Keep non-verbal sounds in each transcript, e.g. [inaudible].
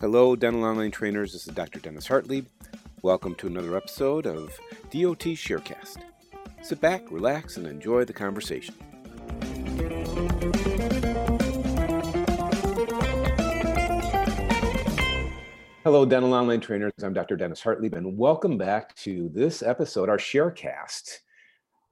Hello, dental online trainers. This is Dr. Dennis Hartlieb. Welcome to another episode of DOT Sharecast. Sit back, relax, and enjoy the conversation. Hello, dental online trainers. I'm Dr. Dennis Hartlieb, and welcome back to this episode, our Sharecast.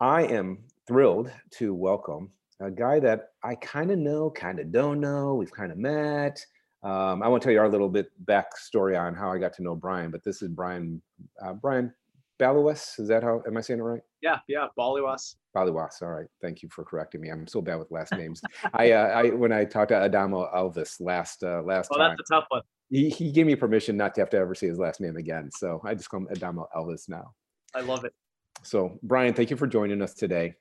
I am thrilled to welcome a guy that I kind of know, kind of don't know. We've kind of met. Um, I won't tell you our little bit backstory on how I got to know Brian, but this is Brian uh, Brian Baluwas. Is that how? Am I saying it right? Yeah, yeah, Baliwas. Baliwas. All right. Thank you for correcting me. I'm so bad with last names. I, uh, I when I talked to Adamo Elvis last uh, last Oh, time, that's a tough one. he, he gave me permission not to have to ever say his last name again. So I just call him Adamo Elvis now. I love it. So Brian, thank you for joining us today.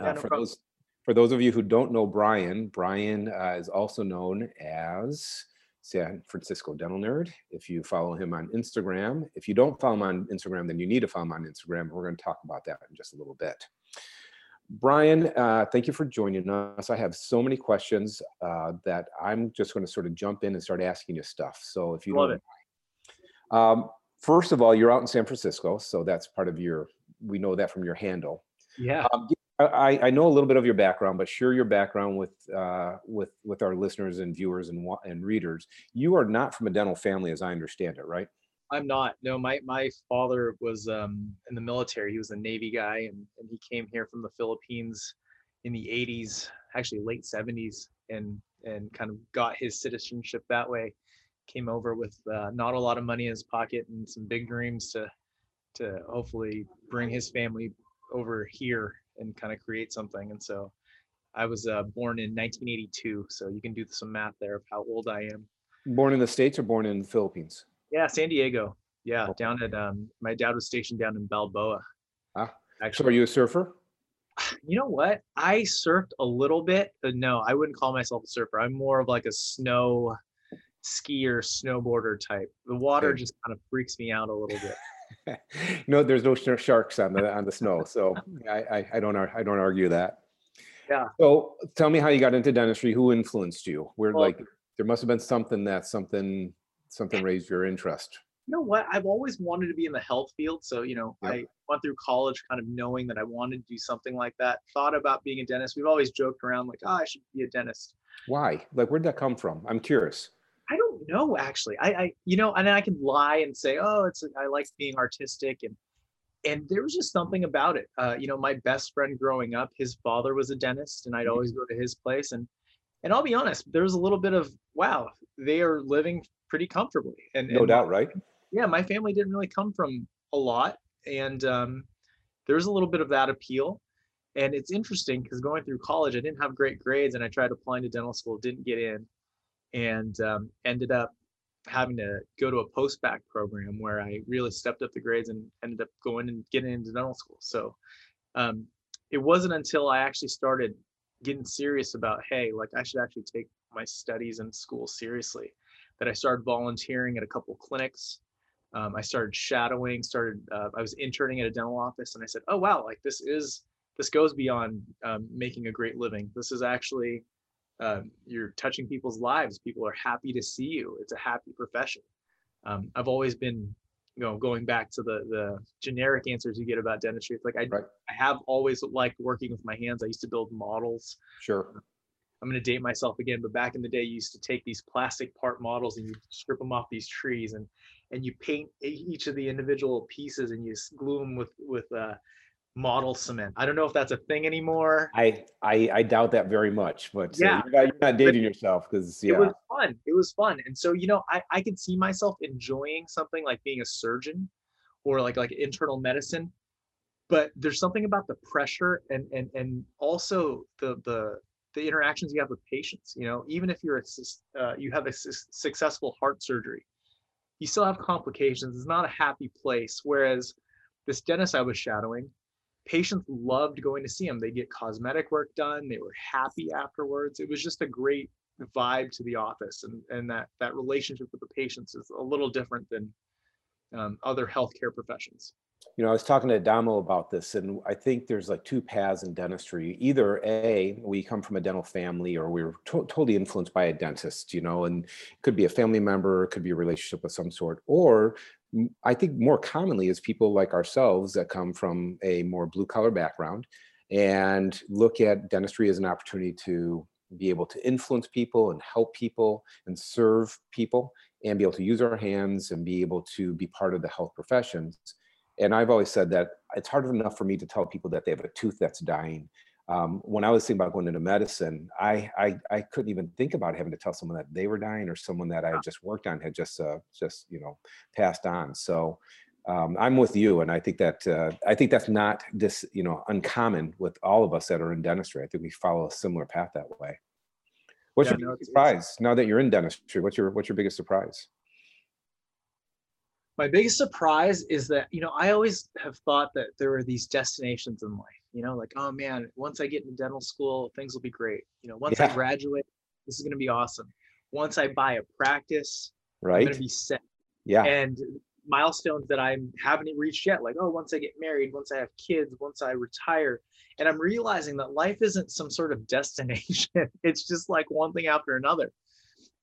Yeah, Uh, no for problem. those for those of you who don't know Brian, Brian uh, is also known as San Francisco Dental Nerd. If you follow him on Instagram, if you don't follow him on Instagram, then you need to follow him on Instagram. We're going to talk about that in just a little bit. Brian, uh, thank you for joining us. I have so many questions uh, that I'm just going to sort of jump in and start asking you stuff. So if you Love don't um, first of all, you're out in San Francisco, so that's part of your. We know that from your handle. Yeah. Um, I, I know a little bit of your background, but share your background with uh, with with our listeners and viewers and and readers. You are not from a dental family, as I understand it, right? I'm not. No, my my father was um in the military. He was a Navy guy and, and he came here from the Philippines in the 80s, actually late 70s, and and kind of got his citizenship that way. Came over with uh, not a lot of money in his pocket and some big dreams to to hopefully bring his family over here and kind of create something. And so I was uh, born in 1982, so you can do some math there of how old I am. Born in the states or born in the Philippines? Yeah, San Diego. Yeah, Okay. down at um my dad was stationed down in Balboa. Ah, So Actually, are you a surfer? [sighs] you know what? I surfed a little bit, but no, I wouldn't call myself a surfer. I'm more of like a snow skier, snowboarder type. The water Okay. just kind of freaks me out a little bit. [laughs] no, there's no sh- sharks on the on the snow, so [laughs] I, I I don't I don't argue that. Yeah. So tell me how you got into dentistry. Who influenced you? Where Well- like there must have been something that something something [laughs] raised your interest. You know what? I've always wanted to be in the health field. So, you know, Yep. I went through college kind of knowing that I wanted to do something like that. Thought about being a dentist. We've always joked around like, oh, I should be a dentist. Why? Like where'd that come from? I'm curious. I don't know actually. I, I you know, and I can lie and say, oh, it's I like being artistic and and there was just something about it. Uh, you know, my best friend growing up, his father was a dentist, and I'd Mhm. always go to his place. And and I'll be honest, there was a little bit of wow, they are living pretty comfortably. And No and doubt, right? yeah, my family didn't really come from a lot, and um, there's a little bit of that appeal. And it's interesting because going through college, I didn't have great grades, and I tried applying to dental school, didn't get in, and um, ended up having to go to a post-bac program where I really stepped up the grades and ended up going and getting into dental school. So um, it wasn't until I actually started getting serious about, hey, like I should actually take my studies in school seriously, that I started volunteering at a couple clinics. Um, I started shadowing, started, uh, I was interning at a dental office and I said, oh, wow, like this is, this goes beyond um, making a great living. This is actually, um, you're touching people's lives. People are happy to see you. It's a happy profession. Um, I've always been, you know, going back to the the generic answers you get about dentistry. It's like I, Right. I have always liked working with my hands. I used to build models. Sure. I'm going to date myself again, but back in the day, you used to take these plastic part models and you strip them off these trees and and you paint each of the individual pieces and you glue them with with uh, model cement. I don't know if that's a thing anymore. I I, I doubt that very much, but uh, Yeah. you're, not, you're not dating yourself because yeah, It was fun. It was fun. And so, you know, I, I could see myself enjoying something like being a surgeon or like like internal medicine. But there's something about the pressure and and and also the the the interactions you have with patients. You know, even if you're a uh, you have a successful heart surgery, you still have complications. It's not a happy place. Whereas this dentist I was shadowing, patients loved going to see him. They get cosmetic work done. They were happy afterwards. It was just a great vibe to the office, and and that that relationship with the patients is a little different than um, other healthcare professions. you know, I was talking to Damo about this, and I think there's like two paths in dentistry. Either A, we come from a dental family, or we are to- totally influenced by a dentist, you know, and it could be a family member, it could be a relationship of some sort. Or I think more commonly is people like ourselves that come from a more blue collar background and look at dentistry as an opportunity to be able to influence people and help people and serve people and be able to use our hands and be able to be part of the health professions and I've always said that it's hard enough for me to tell people that they have a tooth that's dying. Um, when I was thinking about going into medicine, I, I, I couldn't even think about having to tell someone that they were dying or someone that I had just worked on had just uh, just you know passed on. So um, I'm with you, and I think that uh, I think that's not this you know uncommon with all of us that are in dentistry. I think we follow a similar path that way. What's Yeah, your no, surprise now that you're in dentistry? What's your what's your biggest surprise? my biggest surprise is that you know i always have thought that there were these destinations in life you know like oh man once i get into dental school things will be great. You know once i graduate this is going to be awesome. Once i buy a practice right i'm going to be set. Yeah. and milestones that i haven't reached yet like oh once i get married once i have kids once i retire. And i'm realizing that life isn't some sort of [laughs] destination. It's just like one thing after another.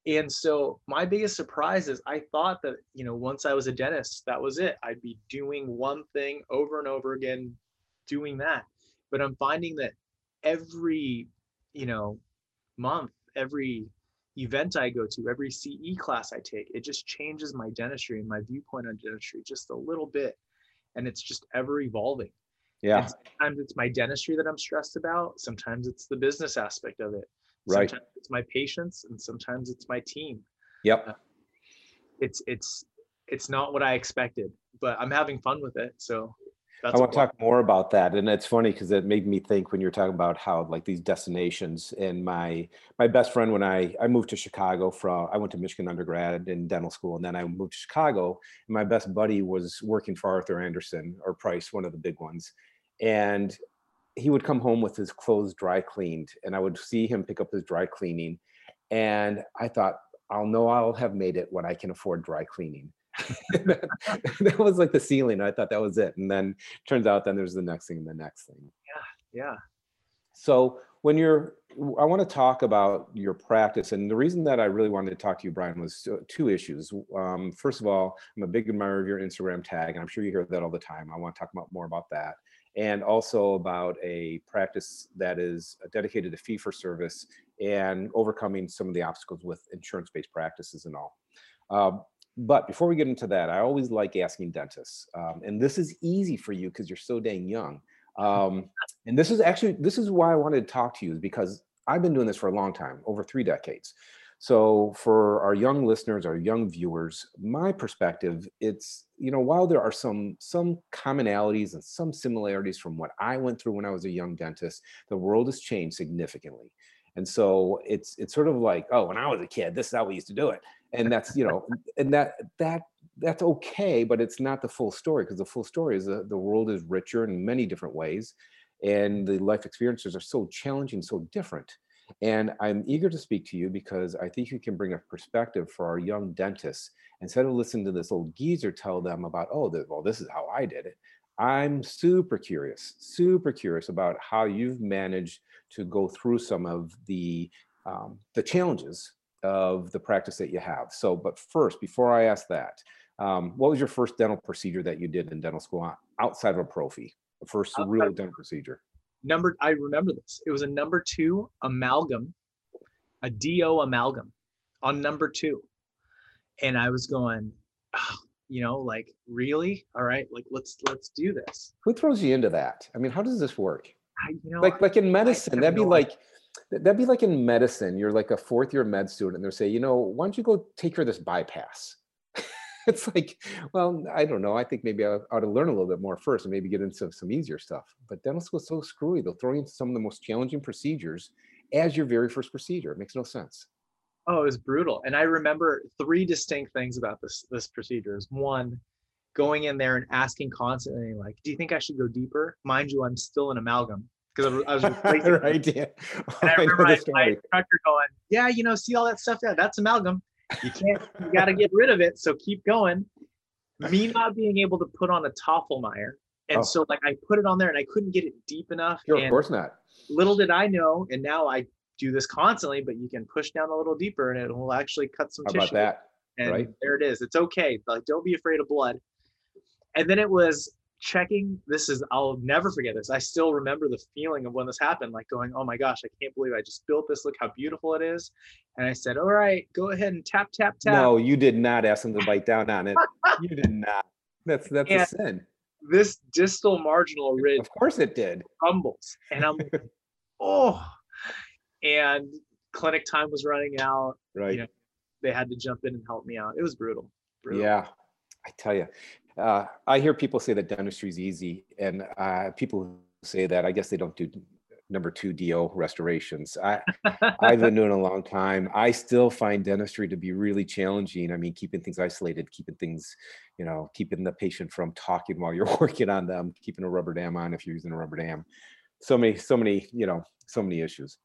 And so my biggest surprise is I thought that, you know, once I was a dentist, that was it. I'd be doing one thing over and over again, doing that. But I'm finding that every, you know, month, every event I go to, every CE class I take, it just changes my dentistry and my viewpoint on dentistry just a little bit. And it's just ever evolving. Yeah. And sometimes it's my dentistry that I'm stressed about. Sometimes it's the business aspect of it. Right. Sometimes it's my patients and sometimes it's my team. Yep. Uh, it's it's it's not what I expected, but I'm having fun with it. So that's I want to talk more about that, and it's funny because it made me think when you're talking about how like these destinations. And my my best friend when I I moved to Chicago from I went to Michigan undergrad in dental school, and then I moved to Chicago. And my best buddy was working for Arthur Andersen or Price, one of the big ones, and he would come home with his clothes dry cleaned, and I would see him pick up his dry cleaning, and I thought I'll know I'll have made it when I can afford dry cleaning. [laughs] that, that was like the ceiling. I thought that was it. And then turns out then there's the next thing and the next thing. yeah. Yeah. So when you're, I want to talk about your practice. And the reason that I really wanted to talk to you, Brian, was uh, two issues. Um, first of all, I'm a big admirer of your Instagram tag, and I'm sure you hear that all the time. I want to talk about more about that. And also about a practice that is dedicated to fee for service and overcoming some of the obstacles with insurance-based practices and all. Um, but before we get into that, I always like asking dentists, um, and this is easy for you because you're so dang young. Um, and this is actually this is why I wanted to talk to you is because I've been doing this for a long time, over three decades. So for our young listeners, our young viewers, my perspective, it's you know while there are some some commonalities and some similarities from what I went through when I was a young dentist, the world has changed significantly. And so it's it's sort of like, oh, when I was a kid, this is how we used to do it. And that's, you know, [laughs] and that that that's okay, but it's not the full story because the full story is the, the world is richer in many different ways. And the life experiences are so challenging, so different. And I'm eager to speak to you because I think you can bring a perspective for our young dentists. Instead of listening to this old geezer tell them about, oh, well, this is how I did it. I'm super curious, super curious about how you've managed to go through some of the um, the challenges of the practice that you have. So, but first, before I ask that, um, what was your first dental procedure that you did in dental school outside of a prophy? The first Outside real dental procedure. Number I remember this. It was a number two amalgam, a DO amalgam on number two. And I was going, "Ah, you know, like really? All right, like let's let's do this. Who throws you into that? I mean, how does this work? I, you know, like like in medicine that'd be no like that'd be like in medicine you're like a fourth year med student and they'll say you know why don't you go take care of this bypass [laughs] it's like well i don't know i think maybe i ought to learn a little bit more first and maybe get into some easier stuff but dental school is so screwy they'll throw you into some of the most challenging procedures as your very first procedure it makes no sense Oh, it was brutal. And I remember three distinct things about this this procedure. Is one, going in there and asking constantly, like, "Do you think I should go deeper?" Mind you, I'm still an amalgam because I was, I [laughs] replacing. right yeah And [laughs] [laughs] I I remember the my, instructor going, "Yeah, you know, see all that stuff there? That's amalgam. You can't. You got to get rid of it. So keep going." Me not being able to put on a Tofflemire And Oh. so like I put it on there and I couldn't get it deep enough. Sure, of course not. little did I know, and now I do this constantly, but you can push down a little deeper and it will actually cut some How tissue. about that? and right? there it is. It's okay. Like don't be afraid of blood. And then it was checking. This is I'll never forget this. I still remember the feeling of when this happened, like going, "Oh my gosh, I can't believe I just built this. Look how beautiful it is." And I said, "All right, go ahead and tap tap tap." No, you did not ask them to bite down on it. You did not. That's that's a sin. This distal marginal ridge Of course it did. crumbles, and I'm like, "Oh!" And clinic time was running out. Right. know, They had to jump in and help me out. It was brutal. brutal. Yeah, I tell you, uh, I hear people say that dentistry is easy, and uh, people say that, I guess they don't do number two DO restorations. I, [laughs] I've been doing a long time. I still find dentistry to be really challenging. I mean, keeping things isolated, keeping things, you know, keeping the patient from talking while you're [laughs] working on them, keeping a rubber dam on if you're using a rubber dam. So many, so many, you know, so many issues.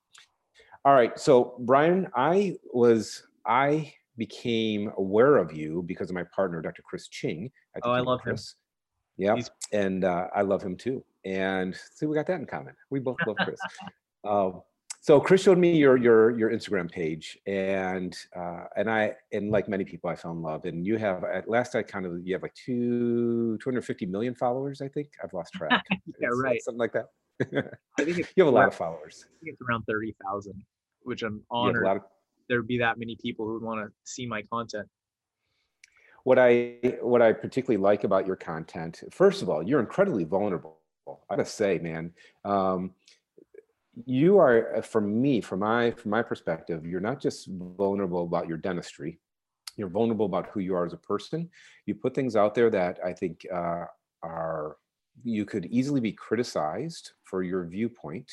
All right. So Brian, I was, I became aware of you because of my partner, Dr. Chris Ching. Oh, I love him. Chris. Yeah. He's- And uh, I love him too. And see, we got that in common. We both love Chris. [laughs] um, so Chris showed me your your your Instagram page, and uh, and I and like many people, I fell in love. And you have at last I kind of you have like two 250 million followers. I think I've lost track. [laughs] Yeah, It's, right. Something like that. I think [laughs] you have a lot around- of followers. I think it's around thirty thousand, which I'm You have a honored lot of there would be that many people who would want to see my content. what I what I particularly like about your content, first of all, you're incredibly vulnerable. I gotta say, man, um, you are uh, from me, from my from my perspective, you're not just vulnerable about your dentistry. You're vulnerable about who you are as a person. You put things out there that I think uh, are you could easily be criticized for your viewpoint.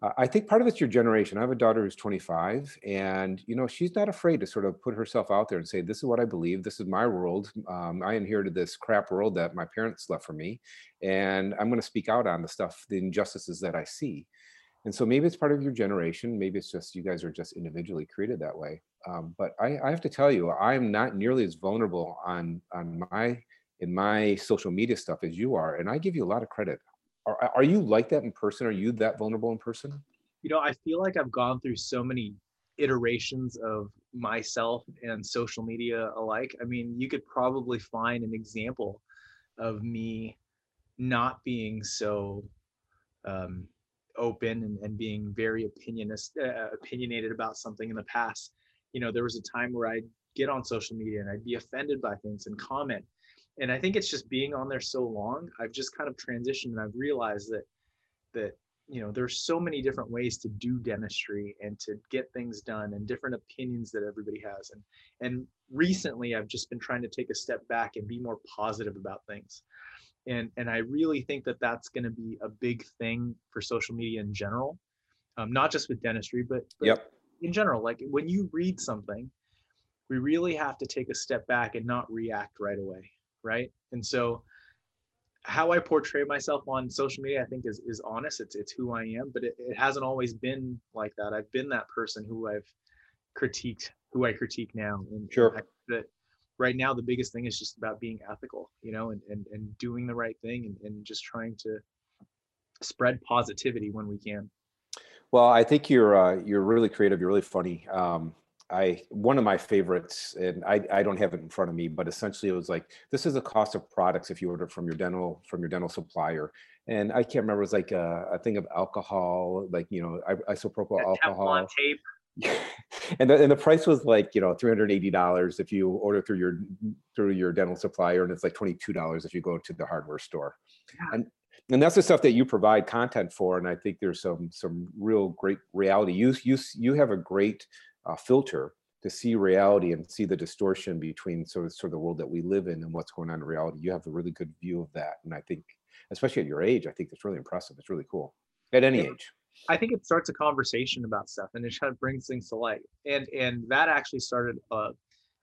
I think part of it's your generation. I have a daughter who's 25, and you know she's not afraid to sort of put herself out there and say, "This is what I believe. This is my world. Um, I inherited this crap world that my parents left for me, and I'm going to speak out on the stuff, the injustices that I see." And so maybe it's part of your generation. Maybe it's just you guys are just individually created that way. Um, but I, I have to tell you, I am not nearly as vulnerable on on my in my social media stuff as you are, and I give you a lot of credit. Are, are you like that in person? Are you that vulnerable in person? You know, I feel like I've gone through so many iterations of myself and social media alike. I mean, you could probably find an example of me not being so um, open and, and being very opinionist, uh, opinionated about something in the past. You know, there was a time where I'd get on social media and I'd be offended by things and comment. And I think it's just being on there so long, I've just kind of transitioned and I've realized that that you know there's so many different ways to do dentistry and to get things done and different opinions that everybody has. And and recently i've just been trying to take a step back and be more positive about things. And and i really think that that's going to be a big thing for social media in general um, not just with dentistry but, but Yep. in general. Like when you read something we really have to take a step back and not react right away right and so how I portray myself on social media, I think is is honest. It's it's who I am, but it, it hasn't always been like that. I've been that person who I've critiqued, who I critique now. And Sure. I, that right now the biggest thing is just about being ethical, you know, and and, and doing the right thing and, and just trying to spread positivity when we can. Well, I think you're uh, you're really creative. You're really funny. Um, I one of my favorites, and I, I don't have it in front of me, but essentially it was like this is the cost of products if you order from your dental from your dental supplier. And I can't remember. It was like a, a thing of alcohol, like you know, isopropyl That alcohol. Tape. [laughs] and the, and the price was like you know three hundred eighty dollars if you order through your through your dental supplier, and it's like twenty two dollars if you go to the hardware store. Yeah. And and that's the stuff that you provide content for, and I think there's some some real great reality. You you you have a great uh, filter to see reality and see the distortion between sort of sort of the world that we live in and what's going on in reality. You have a really good view of that, and I think, especially at your age, I think it's really impressive. It's really cool at any Yeah. age. I think it starts a conversation about stuff and it kind [laughs] of brings things to light. And and that actually started uh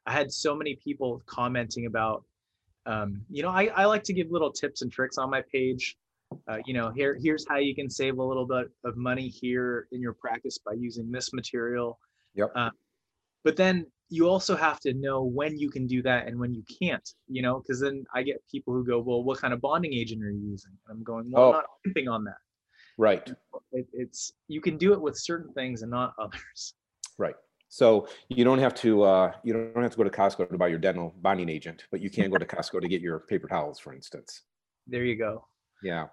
I had so many people commenting about um, you know, I, I like to give little tips and tricks on my page. Uh, you know, here here's how you can save a little bit of money here in your practice by using this material. Yep. Uh, but then you also have to know when you can do that and when you can't, you know, because then I get people who go, well, what kind of bonding agent are you using? And I'm going, well, Oh. I'm not anything on that. Right. It, it's you can do it with certain things and not [laughs] others. Right. So you don't have to uh, you don't have to go to Costco to buy your dental bonding agent, but you can go to Costco to get your paper towels, for instance. There you go. Yeah,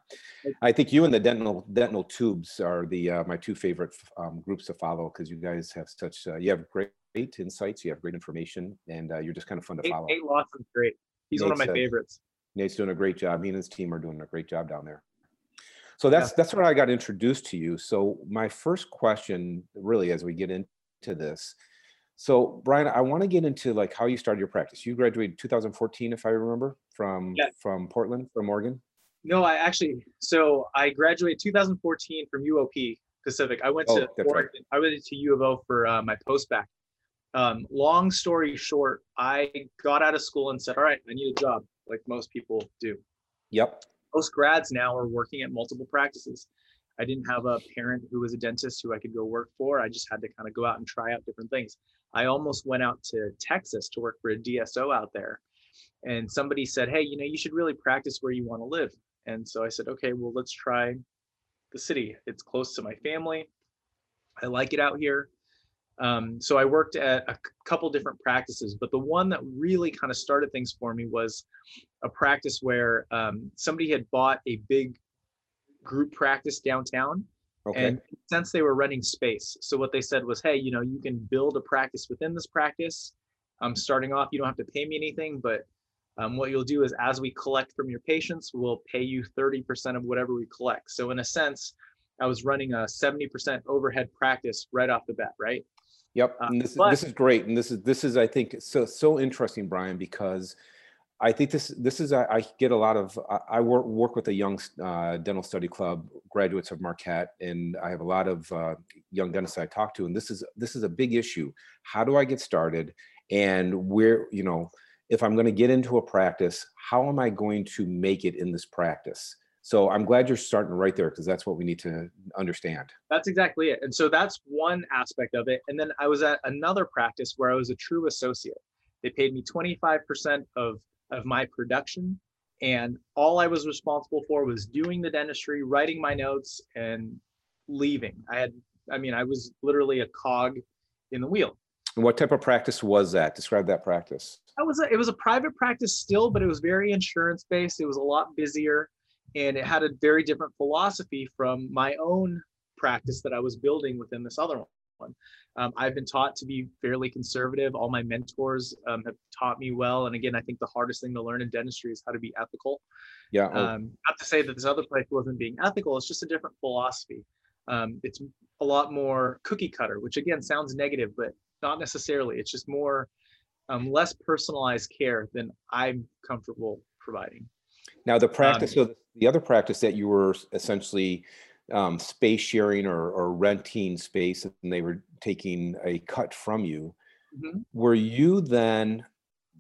I think you and the dental dental tubes are the uh, my two favorite um, groups to follow because you guys have such uh, you have great, great insights, you have great information, and uh, you're just kind of fun to follow. Nate Lawson's great. He's one of my favorites. Nate's doing a great job. He and his team are doing a great job down there. So that's that's where I got introduced to you. So my first question, really, as we get into this, so Brian, I want to get into like how you started your practice. You graduated 2014, if I remember, from Yeah. from Portland, from Oregon. No, I actually so I graduated 2014 from UOP Pacific. I went Oh, to right. Oregon. I went to U of O for uh, my post-bac. Um, long story short, I got out of school and said, "All right, I need a job," like most people do. Yep. Most grads now are working at multiple practices. I didn't have a parent who was a dentist who I could go work for. I just had to kind of go out and try out different things. I almost went out to Texas to work for a DSO out there. And somebody said, Hey, you know, you should really practice where you want to live. And so I said, Okay, well, let's try the city. It's close to my family. I like it out here. Um, so I worked at a couple different practices, but the one that really kind of started things for me was a practice where um, somebody had bought a big group practice downtown Okay. and since they were renting space so what they said was hey you know you can build a practice within this practice um, starting off you don't have to pay me anything but um, what you'll do is as we collect from your patients we'll pay you 30% of whatever we collect. So in a sense i was running a 70% overhead practice right off the bat right? Yep, Uh, and this is but- this is great, and this is this is I think so so interesting, Brian, because I think this this is I, I get a lot of I, I work work with a young uh, dental study club, graduates of Marquette, and I have a lot of uh, young dentists I talk to, and this is this is a big issue. How do I get started, and where you know if I'm going to get into a practice, how am I going to make it in this practice? So I'm glad you're starting right there because that's what we need to understand. That's exactly it. And so that's one aspect of it. And then I was at another practice where I was a true associate. They paid me 25% of, of my production. And all I was responsible for was doing the dentistry, writing my notes, and leaving. I had, I mean, I was literally a cog in the wheel. And what type of practice was that? Describe that practice. That was a, it was a private practice still, but it was very insurance based. It was a lot busier, and it had a very different philosophy from my own practice that I was building within this other one. Um, I've been taught to be fairly conservative. All my mentors um, have taught me well, and again, I think the hardest thing to learn in dentistry is how to be ethical. Yeah. oh, Um, not to say that this other place wasn't being ethical. It's just a different philosophy. Um, it's a lot more cookie cutter, which again sounds negative, but not necessarily. It's just more um, less personalized care than I'm comfortable providing. Now, the Um, practice, so the other practice that you were essentially um, space sharing or, or renting space and they were taking a cut from you, Mhm. were you then,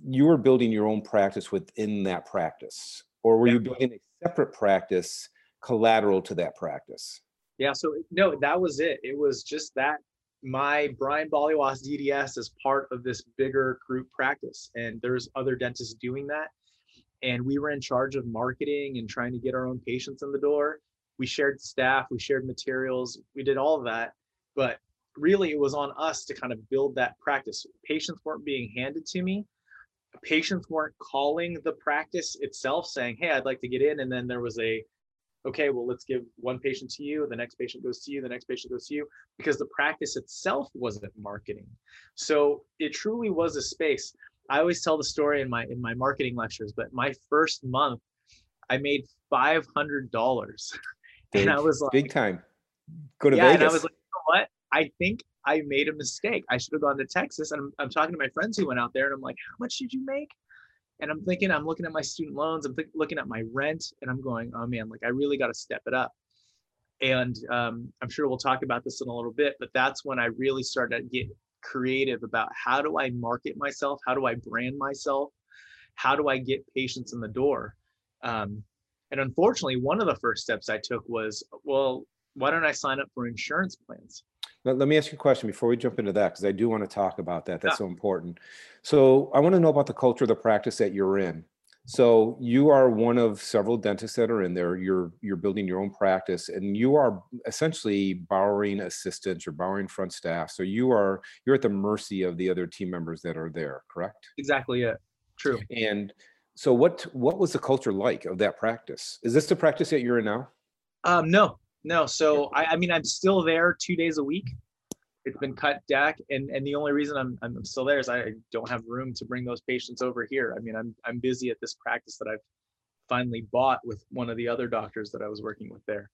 you were building your own practice within that practice? Or were Yeah. you building a separate practice collateral to that practice? Yeah, so no, that was it. It was just that my Brian Bollywas DDS is part of this bigger group practice, and there's other dentists doing that. And we were in charge of marketing and trying to get our own patients in the door. We shared staff, we shared materials, we did all of that. But really, it was on us to kind of build that practice. Patients weren't being handed to me. Patients weren't calling the practice itself saying, Hey, I'd like to get in. And then there was a okay, well, let's give one patient to you, the next patient goes to you, the next patient goes to you, because the practice itself wasn't marketing. So it truly was a space. I always tell the story in my in my marketing lectures, but my first month, I made five hundred dollars, [laughs] and I was like, Big time. Go to yeah, and I was like, you know what? I think I made a mistake. I should have gone to Texas. And I'm, I'm talking to my friends who went out there, and I'm like, how much did you make? And I'm thinking, I'm looking at my student loans, I'm think, looking at my rent, and I'm going, oh man, like I really got to step it up. And um, I'm sure we'll talk about this in a little bit, but that's when I really started to get creative about how do I market myself? How do I brand myself? How do I get patients in the door? Um, and unfortunately, one of the first steps I took was, well, why don't I sign up for insurance plans? Let, let me ask you a question before we jump into that, because I do want to talk about that. That's so important. So I want to know about the culture of the practice that you're in. So you are one of several dentists that are in there. You're you're building your own practice, and you are essentially borrowing assistants or borrowing front staff. So you are you're at the mercy of the other team members that are there. Correct? Exactly it. True. And so what what was the culture like of that practice? Is this the practice that you're in now? Um, no, no. So I, I mean, I'm still there two days a week. It's been cut deck, and and the only reason I'm I'm still there is I don't have room to bring those patients over here. I mean, I'm I'm busy at this practice that I've finally bought with one of the other doctors that I was working with there.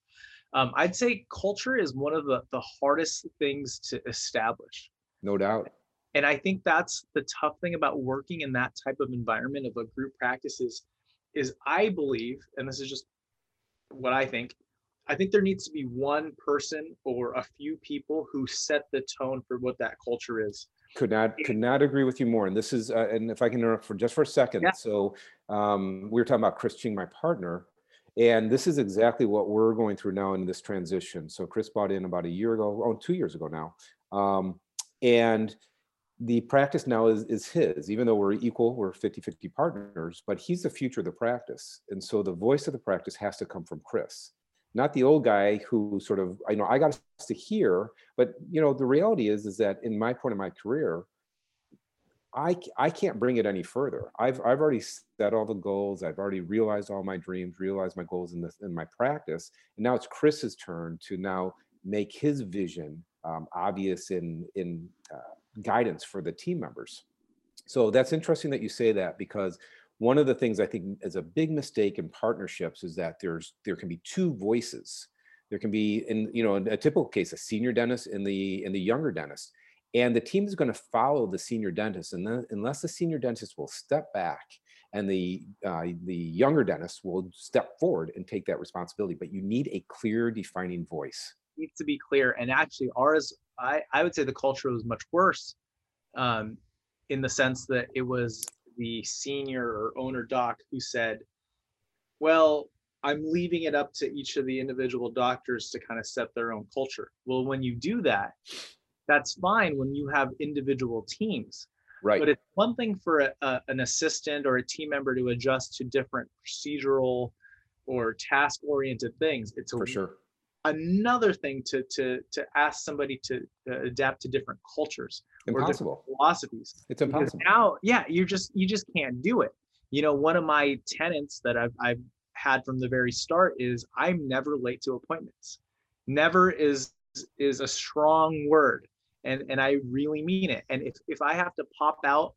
Um, I'd say culture is one of the the hardest things to establish. No doubt. And I think that's the tough thing about working in that type of environment of a group practice is, is I believe, and this is just what I think, I think there needs to be one person or a few people who set the tone for what that culture is. Could not could not agree with you more. And this is, uh, and if I can interrupt for just for a second. Yeah. So um, we were talking about Chris Ching, my partner, and this is exactly what we're going through now in this transition. So Chris bought in about a year ago, oh, two years ago now, um, and the practice now is, is his, even though we're equal, we're 50 50 partners, but he's the future of the practice. And so the voice of the practice has to come from Chris, not the old guy who sort of, I know I got to hear, but you know, the reality is, is that in my point of my career, I, I can't bring it any further. I've, I've already set all the goals. I've already realized all my dreams, realized my goals in this, in my practice. And now it's Chris's turn to now make his vision um, obvious in, in, uh, guidance for the team members. So that's interesting that you say that because one of the things I think is a big mistake in partnerships is that there's there can be two voices. There can be in you know in a typical case a senior dentist and the and the younger dentist, and the team is going to follow the senior dentist, and then unless the senior dentist will step back and the uh, the younger dentist will step forward and take that responsibility. But you need a clear, defining voice. Needs to be clear, and actually ours I, I would say the culture was much worse um, in the sense that it was the senior or owner doc who said, well, I'm leaving it up to each of the individual doctors to kind of set their own culture. Well, when you do that, that's fine when you have individual teams. Right. But it's one thing for a, a, an assistant or a team member to adjust to different procedural or task oriented things. It's a, for sure another thing to to to ask somebody to uh, adapt to different cultures impossible. philosophies. It's impossible. because now yeah you just you just can't do it. You know one of my tenants that i've i've had from the very start is i'm never late to appointments. Never is is a strong word and and i really mean it. And if if i have to pop out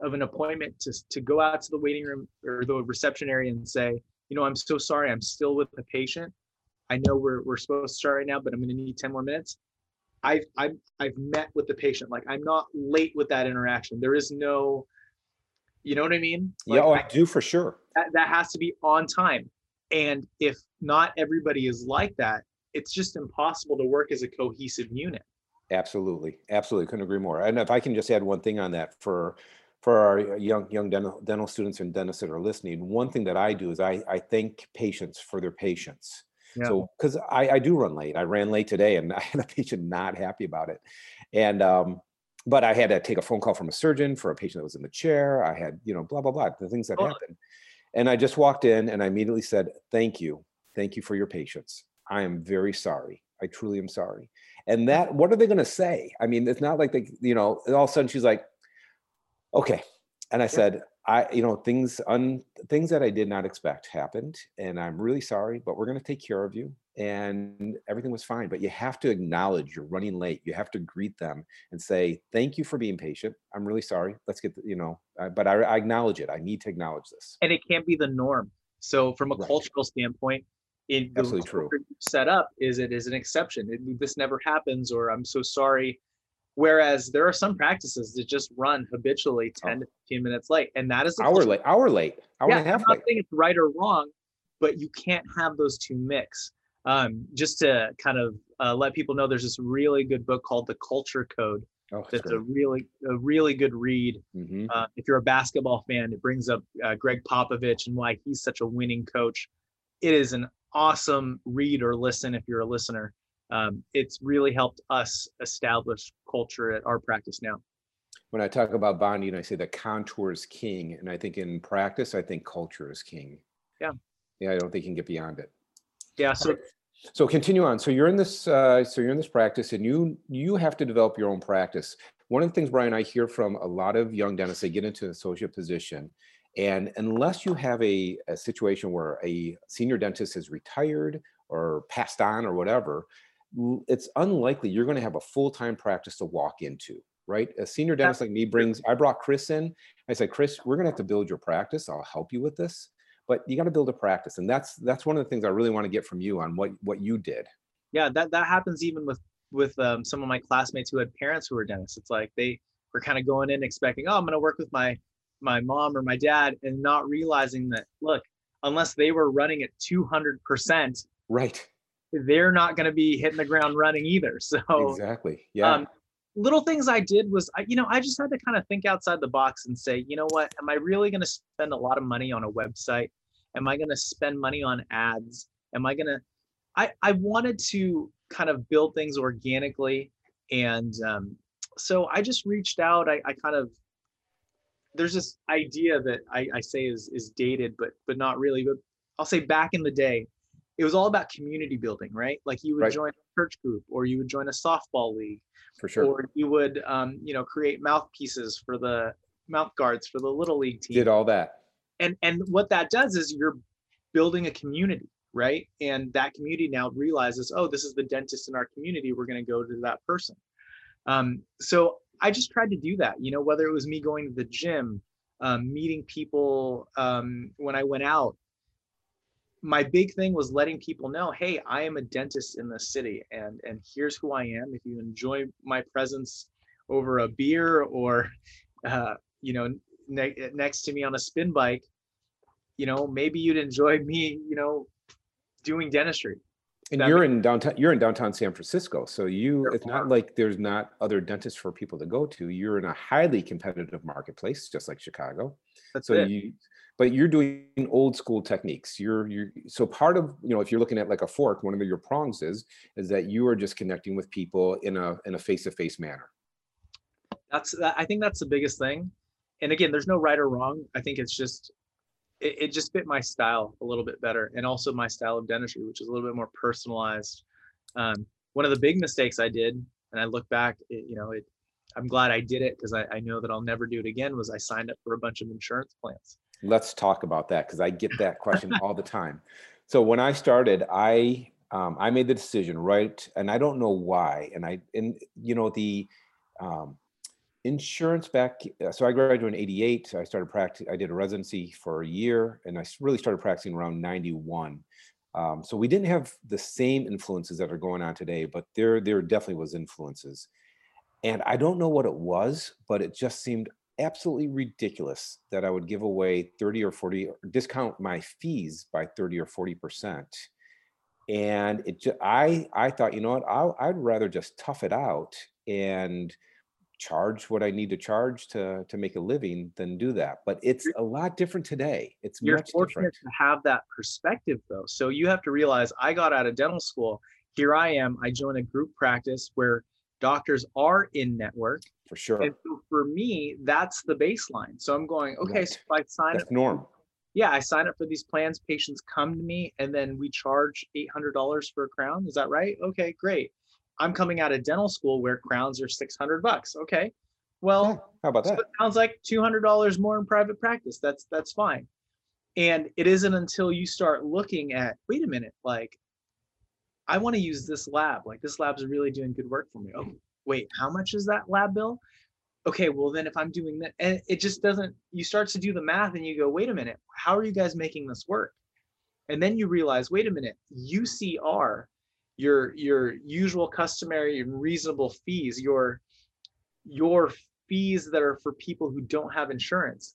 of an appointment to to go out to the waiting room or the reception area and say you know i'm so sorry i'm still with the patient. I know we're, we're supposed to start right now, but I'm going to need 10 more minutes. I've, I've, I've met with the patient. Like I'm not late with that interaction. There is no, you know what I mean? Like, yeah, oh, I do for sure. That, that has to be on time. And if not everybody is like that, it's just impossible to work as a cohesive unit. Absolutely. Absolutely. Couldn't agree more. And if I can just add one thing on that for, for our young young dental, dental students and dentists that are listening, one thing that I do is I, I thank patients for their patience. Yeah. So, because I, I do run late, I ran late today, and [laughs] I had a patient not happy about it, and um, but I had to take a phone call from a surgeon for a patient that was in the chair. I had, you know, blah blah blah, the things that oh. happen, and I just walked in and I immediately said, "Thank you, thank you for your patience. I am very sorry. I truly am sorry." And that, what are they going to say? I mean, it's not like they, you know, all of a sudden she's like, "Okay," and I said, I, you know, things un things that I did not expect happened, and I'm really sorry, but we're going to take care of you. And everything was fine. But you have to acknowledge you're running late. You have to greet them and say, "Thank you for being patient. I'm really sorry. Let's get, the, you know." Uh, but I, I, acknowledge it. I need to acknowledge this. And it can't be the norm. So, from a right. cultural standpoint, in absolutely true. Set up is it is an exception. It, this never happens, or I'm so sorry Whereas there are some practices that just run habitually 10 oh. to 15 minutes late. And that is hour late, hour late, hour yeah, and a half. I'm not saying it's right or wrong, but you can't have those two mix. Um, just to kind of uh, let people know, there's this really good book called The Culture Code. Oh, that's great. a really a really good read. Mm-hmm. Uh, if you're a basketball fan, it brings up uh, Gregg Popovich and why he's such a winning coach. It is an awesome read or listen if you're a listener. Um, it's really helped us establish culture at our practice now. When I talk about bonding, I say the contour is king. And I think in practice, I think culture is king. Yeah. Yeah, I don't think you can get beyond it. Yeah. So So continue on. So you're in this, uh, so you're in this practice and you, you have to develop your own practice. One of the things, Brian, I hear from a lot of young dentists, they get into an associate position. And unless you have a, a situation where a senior dentist is retired or passed on or whatever, it's unlikely you're going to have a full-time practice to walk into, right? A senior dentist like me brings, I brought Chris in. I said, Chris, we're going to have to build your practice. I'll help you with this, but you got to build a practice. And that's, that's one of the things I really want to get from you on what, what you did. yeah, that that happens even with with um, some of my classmates who had parents who were dentists. It's like they were kind of going in expecting, oh, I'm going to work with my my mom or my dad, and not realizing that look, unless they were running at 200 percent, Right. They're not going to be hitting the ground running either. So Exactly. Yeah. um, little things I did was, I, you know, I just had to kind of think outside the box and say, you know what, am I really going to spend a lot of money on a website? Am I going to spend money on ads? Am I going to, I, I wanted to kind of build things organically. And um, so I just reached out. I, I kind of, there's this idea that I, I say is, is dated, but, but not really, but I'll say back in the day, it was all about community building, right? Like you would Right. join a church group or you would join a softball league for sure. or you would um, you know create mouthpieces for the mouth guards for the little league team Did all that. and and what that does is you're building a community right and that community now realizes oh this is the dentist in our community we're going to go to that person um, so i just tried to do that you know whether it was me going to the gym um, meeting people um, when i went out my big thing was letting people know hey i am a dentist in this city and and here's who i am if you enjoy my presence over a beer or [laughs] uh, you know ne- next to me on a spin bike you know maybe you'd enjoy me you know doing dentistry And That you're in downtown, you're in downtown San Francisco. So you, Sure. it's not like there's not other dentists for people to go to. You're in a highly competitive marketplace, just like Chicago. that's So it you, but you're doing old school techniques. You're, you're, so part of, you know, if you're looking at like a fork, one of your prongs is, is that you are just connecting with people in a, in a face-to-face manner. that's i think that's the biggest thing and again there's no right or wrong i think it's just it, it just fit my style a little bit better and also my style of dentistry which is a little bit more personalized um, one of the big mistakes i did and i look back it, you know it i'm glad i did it because I, I know that i'll never do it again was i signed up for a bunch of insurance plans Let's talk about that because I get that question [laughs] all the time. So when I started, I um, I made the decision right, and I don't know why. And I and you know the um, insurance back. So I graduated in '88. I started practice. I did a residency for a year, and I really started practicing around '91. Um, so we didn't have the same influences that are going on today, but there there definitely was influences. And I don't know what it was, but it just seemed absolutely ridiculous that I would give away 30 or 40 or discount my fees by 30 or 40 percent. And it just I I thought, you know what, I'll, I'd rather just tough it out and charge what I need to charge to to make a living than do that. But it's a lot different today. It's you're much fortunate different. to have that perspective though so you have to realize i got out of dental school here i am i joined a group practice where doctors are in network For sure. and so for me that's the baseline so i'm going okay Right. so i sign That's up norm. yeah i sign up for these plans patients come to me and then we charge $800 for a crown is that right okay great i'm coming out of dental school where crowns are 600 bucks okay well Yeah, How about so that? it sounds like two hundred dollars more in private practice. That's that's fine. And it isn't until you start looking at, wait a minute, like I want to use this lab. Like this lab's really doing good work for me. Oh, wait, how much is that lab bill? Okay, well then if I'm doing that, and it just doesn't. You start to do the math and you go, wait a minute, how are you guys making this work? And then you realize, wait a minute, UCR, your your usual, customary, and reasonable fees, your your fees that are for people who don't have insurance,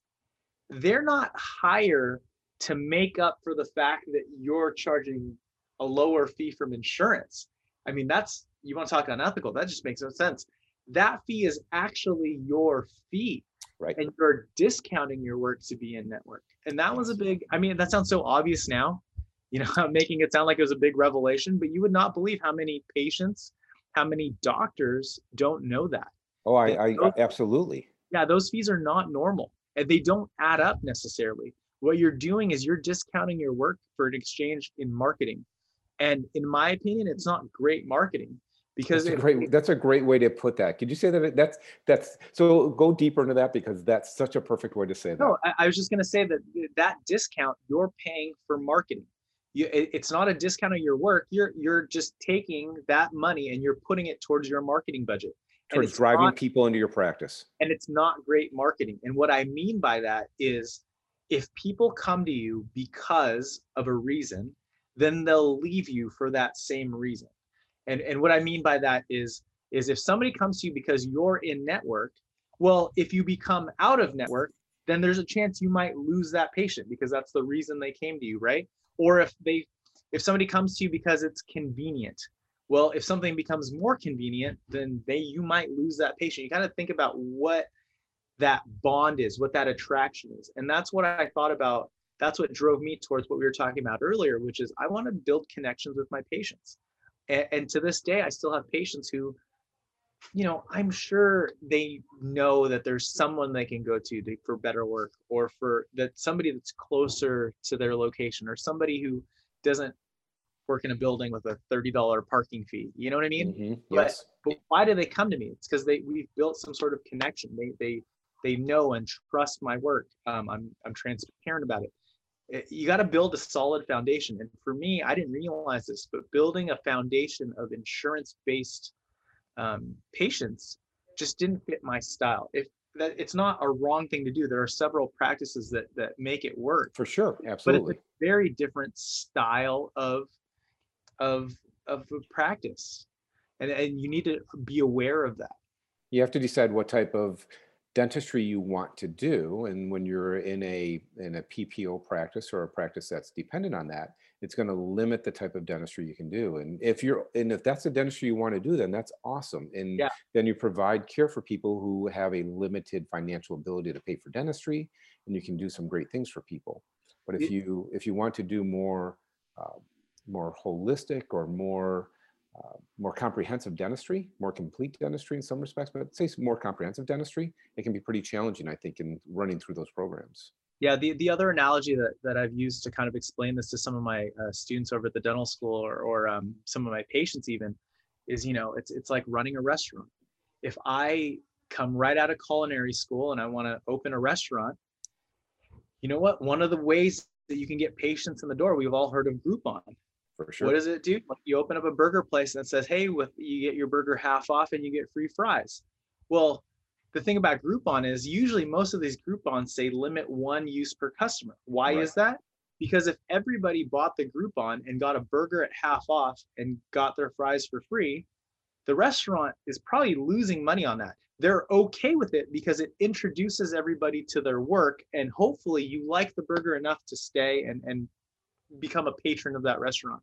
they're not higher to make up for the fact that you're charging a lower fee from insurance. I mean, that's you want to talk unethical. That just makes no sense. That fee is actually your fee, Right. and you're discounting your work to be in network. And that was a big. I mean, that sounds so obvious now, [laughs] You know, I'm making it sound like it was a big revelation, but you would not believe how many patients, how many doctors don't know that. Oh, I, I don't- absolutely. Yeah, those fees are not normal and they don't add up necessarily. What you're doing is you're discounting your work for an exchange in marketing. And in my opinion, it's not great marketing because That's a great, that's a great way to put that. Could you say that? That's, that's, so go deeper into that because that's such a perfect way to say that. No, I, I was just gonna say that that discount you're paying for marketing. You, it- it's not a discount on your work. You're you're just taking that money and you're putting it towards your marketing budget. Towards it's driving not- people into your practice. and it's not great marketing. And what I mean by that is if people come to you because of a reason, then they'll leave you for that same reason. And and what I mean by that is is if somebody comes to you because you're in network, well, if you become out of network, then there's a chance you might lose that patient because that's the reason they came to you, right? Or if they if somebody comes to you because it's convenient, well, if something becomes more convenient, then they you might lose that patient. You kind of think about what that bond is, what that attraction is. And that's what I thought about. That's what drove me towards what we were talking about earlier, which is I want to build connections with my patients. And, and to this day, I still have patients who, you know, I'm sure they know that there's someone they can go to, to for better work or for that somebody that's closer to their location or somebody who doesn't work in a building with a $30 parking fee. You know what I mean? Mhm, but- Yes. but why do they come to me? It's because they we've built some sort of connection. They they they know and trust my work. Um, I'm I'm transparent about it. You got to build a solid foundation. And for me, I didn't realize this, but building a foundation of insurance-based um, patients just didn't fit my style. If that it's not a wrong thing to do. There are several practices that that make it work For sure. Absolutely. But it's a very different style of of of a practice and and you need to be aware of that you have to decide what type of dentistry you want to do and when you're in a in a ppo practice or a practice that's dependent on that it's going to limit the type of dentistry you can do and if you're and if that's the dentistry you want to do then that's awesome and Yeah. then you provide care for people who have a limited financial ability to pay for dentistry and you can do some great things for people but if you if you want to do more uh, more holistic or more uh, more comprehensive dentistry, more complete dentistry in some respects, but say more comprehensive dentistry, it can be pretty challenging, I think, in running through those programs. yeah the the other analogy that that i've used to kind of explain this to some of my uh, students over at the dental school or, or um, some of my patients even is you know it's it's like running a restaurant. If i come right out of culinary school and i want to open a restaurant you know what? One of the ways that you can get patients in the door we've all heard of groupon For sure. What does it do? Like, You open up a burger place and it says, "Hey, with you get your burger half off and you get free fries." Well, the thing about Groupon is usually most of these Groupons say limit one use per customer. Why Right. is that? Because if everybody bought the Groupon and got a burger at half off and got their fries for free, the restaurant is probably losing money on that. They're okay with it because it introduces everybody to their work and hopefully you like the burger enough to stay and and become a patron of that restaurant.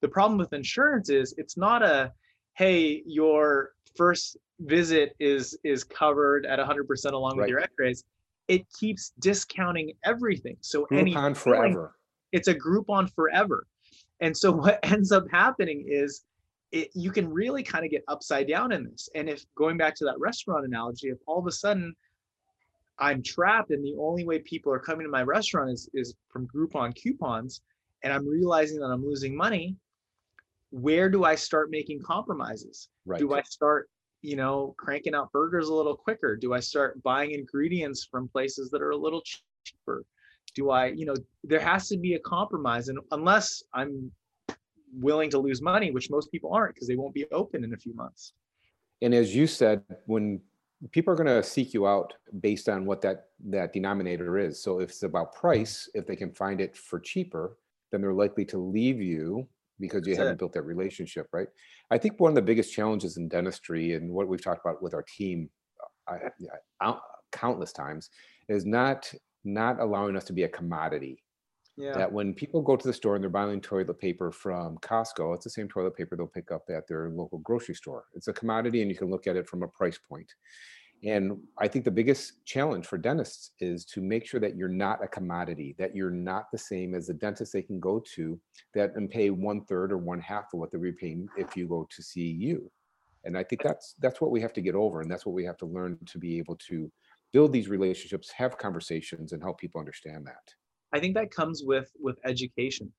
The problem with insurance is it's not a hey, your first visit is is covered at 100% along with your x-rays. It keeps discounting everything. So any Groupon forever. it's a Groupon forever. And so [laughs] what ends up happening is it, you can really kind of get upside down in this. And if going back to that restaurant analogy, if all of a sudden I'm trapped and the only way people are coming to my restaurant is, is from Groupon coupons, and I'm realizing that I'm losing money, where do I start making compromises? Right. Do I start, you know, cranking out burgers a little quicker? Do I start buying ingredients from places that are a little cheaper? Do I, you know, there has to be a compromise. And unless I'm willing to lose money, which most people aren't because they won't be open in a few months. And as you said, when people are going to seek you out based on what that that denominator is. So if it's about price, if they can find it for cheaper, then they're likely to leave you because you That's haven't it. built that relationship, right? I think one of the biggest challenges in dentistry and what we've talked about with our team uh, I- I- countless times is not not allowing us to be a commodity Yeah. that when people go to the store and they're buying toilet paper from Costco, it's the same toilet paper they'll pick up at their local grocery store. It's a commodity and you can look at it from a price point. And I think the biggest challenge for dentists is to make sure that you're not a commodity, that you're not the same as the dentist they can go to that and pay one third or one half of what they're repaying if you go to see you. And I think that's that's what we have to get over, and that's what we have to learn to be able to build these relationships, have conversations, and help people understand that. I think that comes with with education,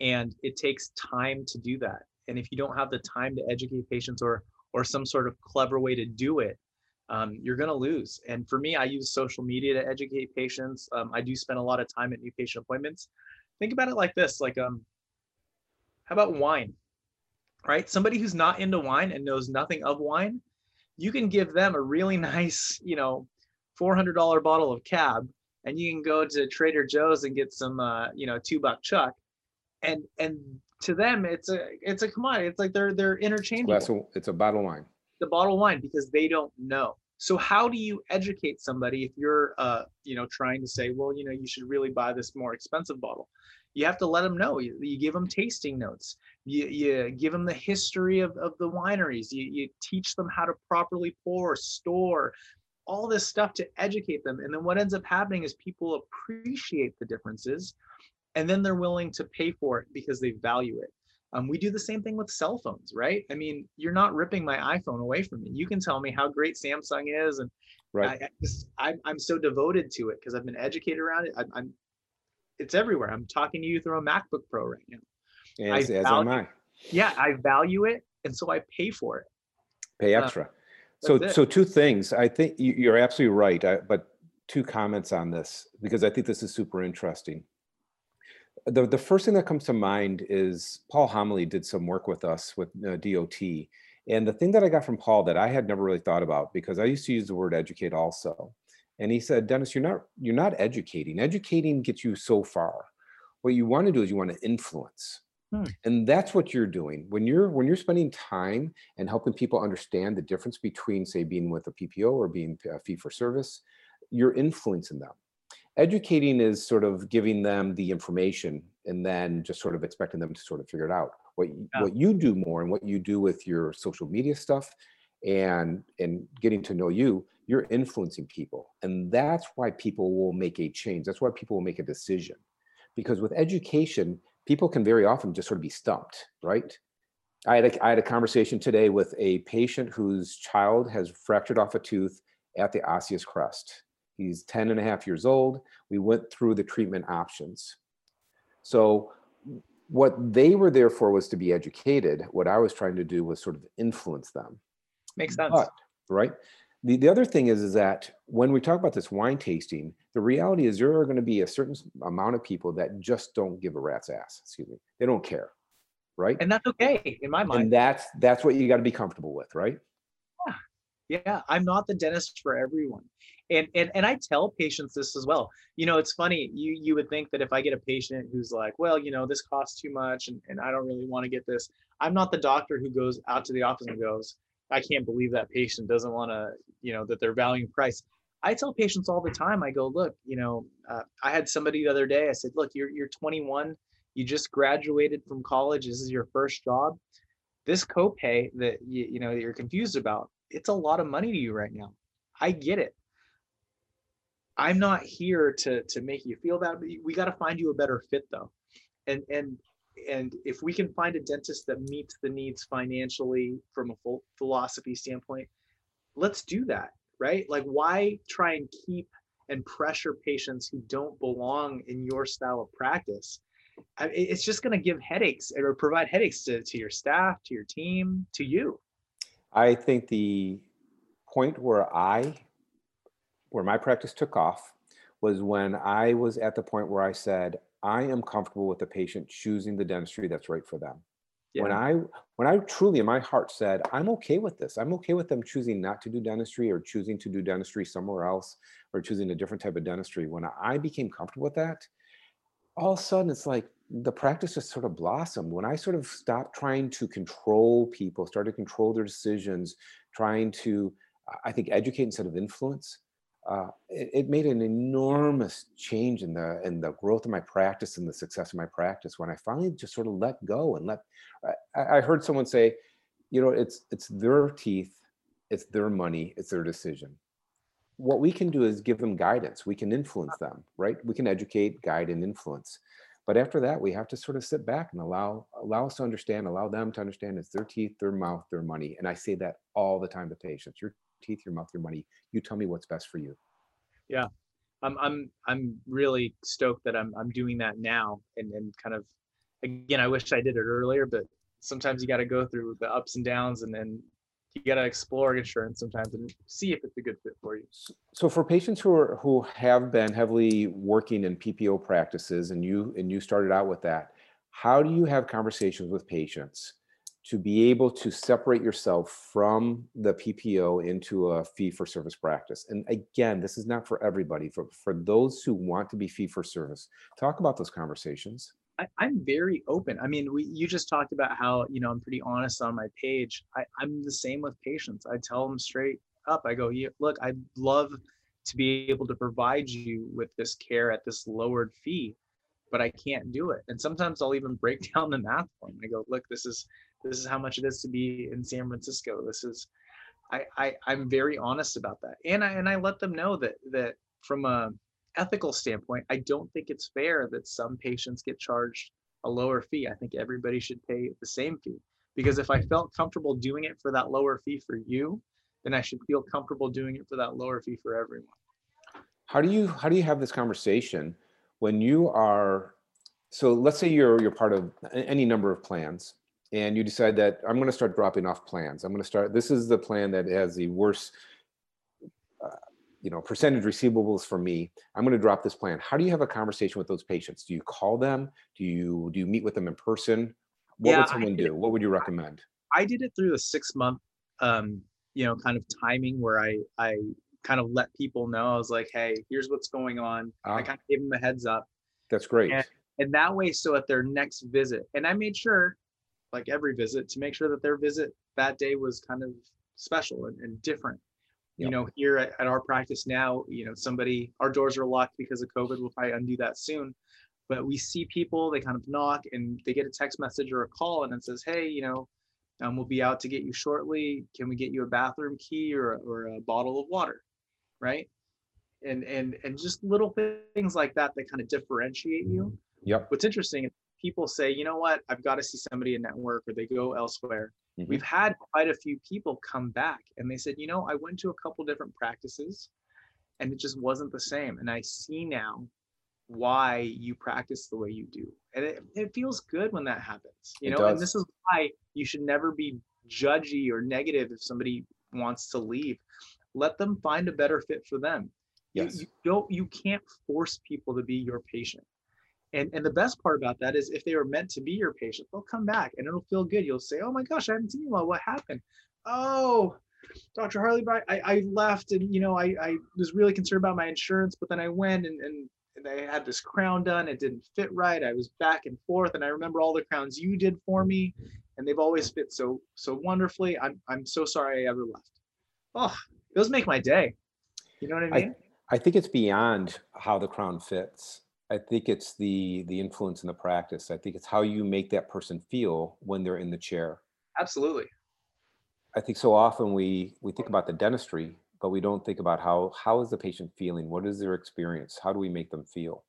and it takes time to do that. And if you don't have the time to educate patients or or some sort of clever way to do it, um, you're going to lose. And for me, I use social media to educate patients. Um, I do spend a lot of time at new patient appointments. Think about it like this: like, um, how about wine? Right? Somebody who's not into wine and knows nothing of wine, you can give them a really [laughs] nice, you know, $400 bottle of cab, and you can go to Trader Joe's and get some, uh, you know, two buck chuck, and and to them it's a it's a commodity. It's like they're they're interchangeable. It's a bottle of wine. The bottle of wine because they don't know. So how do you educate somebody if you're uh you know trying to say well you know you should really buy this more expensive bottle? You have to let them know. You, you give them tasting notes. You, you give them the history of, of the wineries. You, you teach them how to properly pour, store, all this stuff to educate them. And then what ends up happening is people appreciate the differences and then they're willing to pay for it because they value it. Um, we do the same thing with cell phones, right? I mean, you're not ripping my iPhone away from me. You can tell me how great Samsung is, and right. I, I just, I'm, I'm so devoted to it because I've been educated around it. I, I'm, it's everywhere. I'm talking to you through a MacBook Pro right now. As, as value, am I. Yeah, I value it, and so I pay for it. Pay uh, extra. Uh, so, so two things. I think you're absolutely right. I, but two comments on this because I think this is super interesting the, the first thing that comes to mind is Paul Homoly did some work with us with uh, DOT. And the thing that I got from Paul that I had never really thought about because I used to use the word educate also. And he said, Dennis, you're not you're not educating. Educating gets you so far. What you want to do is you want to influence. Hmm. And that's what you're doing. When you're when you're spending time and helping people understand the difference between say being with a PPO or being a fee for service, you're influencing them educating is sort of giving them the information and then just sort of expecting them to sort of figure it out. What yeah. what you do more and what you do with your social media stuff and and getting to know you you're influencing people. And that's why people will make a change. That's why people will make a decision. Because with education people can very often just sort of be stumped right? I had, a, I had a conversation today with a patient whose child has fractured off a tooth at the osseous crest He's 10 and a half years old. We went through the treatment options. So what they were there for was to be educated. What I was trying to do was sort of influence them. Makes sense. But, right? The, the other thing is, is that when we talk about this wine tasting, the reality is there are going to be a certain amount of people that just don't give a rat's ass. Excuse me. They don't care. Right. And that's okay in my mind. And that's that's what you got to be comfortable with, right? Yeah. Yeah. I'm not the dentist for everyone and, and and I tell patients this as well. You know, it's funny. You you would think that if I get a patient who's like, well, you know, this costs too much, and, and I don't really want to get this. I'm not the doctor who goes out to the office and goes, I can't believe that patient doesn't want to, you know, that they're valuing price. I tell patients all the time. I go, look, you know, uh, I had somebody the other day. I said, look, you're you're 21. You just graduated from college. This is your first job. This copay that you, you know that you're confused about, it's a lot of money to you right now. I get it. I'm not here to to make you feel bad. We got to find you a better fit though, and and and if we can find a dentist that meets the needs financially from a full philosophy standpoint, let's do that, right? Like why try and keep and pressure patients who don't belong in your style of practice? I, it's just going to give headaches or provide headaches to, to your staff, to your team, to you. I think the point where I where my practice took off was when I was at the point where I said, I am comfortable with the patient choosing the dentistry that's right for them. Yeah. When I when I truly in my heart said, I'm okay with this. I'm okay with them choosing not to do dentistry or choosing to do dentistry somewhere else or choosing a different type of dentistry. When I became comfortable with that, all of a sudden it's like the practice just sort of blossomed. When I sort of stopped trying to control people, started to control their decisions, trying to, I think, educate instead of influence, uh, it, it, made an enormous change in the in the growth of my practice and the success of my practice when I finally just sort of let go and let. I, I heard someone say, you know, it's it's their teeth, it's their money, it's their decision. what we can do is give them guidance. We can influence them, right? We can educate, guide, and influence. But after that, we have to sort of sit back and allow allow us to understand, allow them to understand it's their teeth, their mouth, their money. And I say that all the time to patients: your teeth, your mouth, your money. You tell me what's best for you. Yeah, I'm I'm I'm really stoked that I'm I'm doing that now, and and kind of again, I wish I did it earlier, but sometimes you got to go through the ups and downs, and then you got to explore insurance sometimes and see if it's a good fit for you. So for patients who are who have been heavily working in PPO practices, and you and you started out with that, how do you have conversations with patients to be able to separate yourself from the PPO into a fee for service practice? And again, this is not for everybody. For for those who want to be fee for service, talk about those conversations. I, am very open. I mean, we you just talked about how you know I'm pretty honest on my page. I, I'm the same with patients. I tell them straight up. I go, look, I'd love to be able to provide you with this care at this lowered fee, but I can't do it. And sometimes I'll even break [laughs] down the math for them. I go, look, this is this is how much it is to be in San Francisco. This is, I, I I'm very honest about that, and I and I let them know that that from a ethical standpoint, I don't think it's fair that some patients get charged a lower fee. I think everybody should pay the same fee because if I felt comfortable doing it for that lower fee for you, then I should feel comfortable doing it for that lower fee for everyone. How do you how do you have this conversation when you are so let's say you're you're part of any number of plans and you decide that I'm going to start dropping off plans. I'm going to start this is the plan that has the worst you know percentage receivables for me. I'm going to drop this plan. How do you have a conversation with those patients? Do you call them? Do you do you meet with them in person? What yeah, would someone do? what would you recommend? I did it through the six month um you know kind of timing where i i kind of let people know. I was like hey here's what's going on. Uh, i ah. kind of gave them a heads up. That's great. And, and that way so at their next visit and i made sure like every visit to make sure that their visit that day was kind of special and, and different. You know here at, at, our practice now you know somebody our doors are locked because of covid we'll probably undo that soon. But we see people they kind of knock and they get a text message or a call and it says hey you know um, we'll be out to get you shortly. Can we get you a bathroom key or, or a bottle of water? Right? And and and just little things like that that kind of differentiate you. Yep. What's interesting people say you know what i've got to see somebody in network or they go elsewhere Mm-hmm. We've had quite a few people come back and they said, you know, I went to a couple different practices and it just wasn't the same. And I see now why you practice the way you do. And it, it feels good when that happens, you know, and this is why you should never be judgy or negative if somebody wants to leave. Let them find a better fit for them. Yes. You, you don't you can't force people to be your patient. And, and the best part about that is if they were meant to be your patient, they'll come back and it'll feel good. You'll say, Oh my gosh, I haven't seen you well. What happened? Oh, Dr. Harley, I, I left and you know I, I was really concerned about my insurance, but then I went and, and, and I had this crown done. It didn't fit right. I was back and forth, and I remember all the crowns you did for me, and they've always fit so so wonderfully. I'm I'm so sorry I ever left. Oh, those make my day. You know what I mean? I, I think it's beyond how the crown fits. I think it's the the influence in the practice. I think it's how you make that person feel when they're in the chair. Absolutely. I think so often we we think about the dentistry, but we don't think about how how is the patient feeling? What is their experience? How do we make them feel?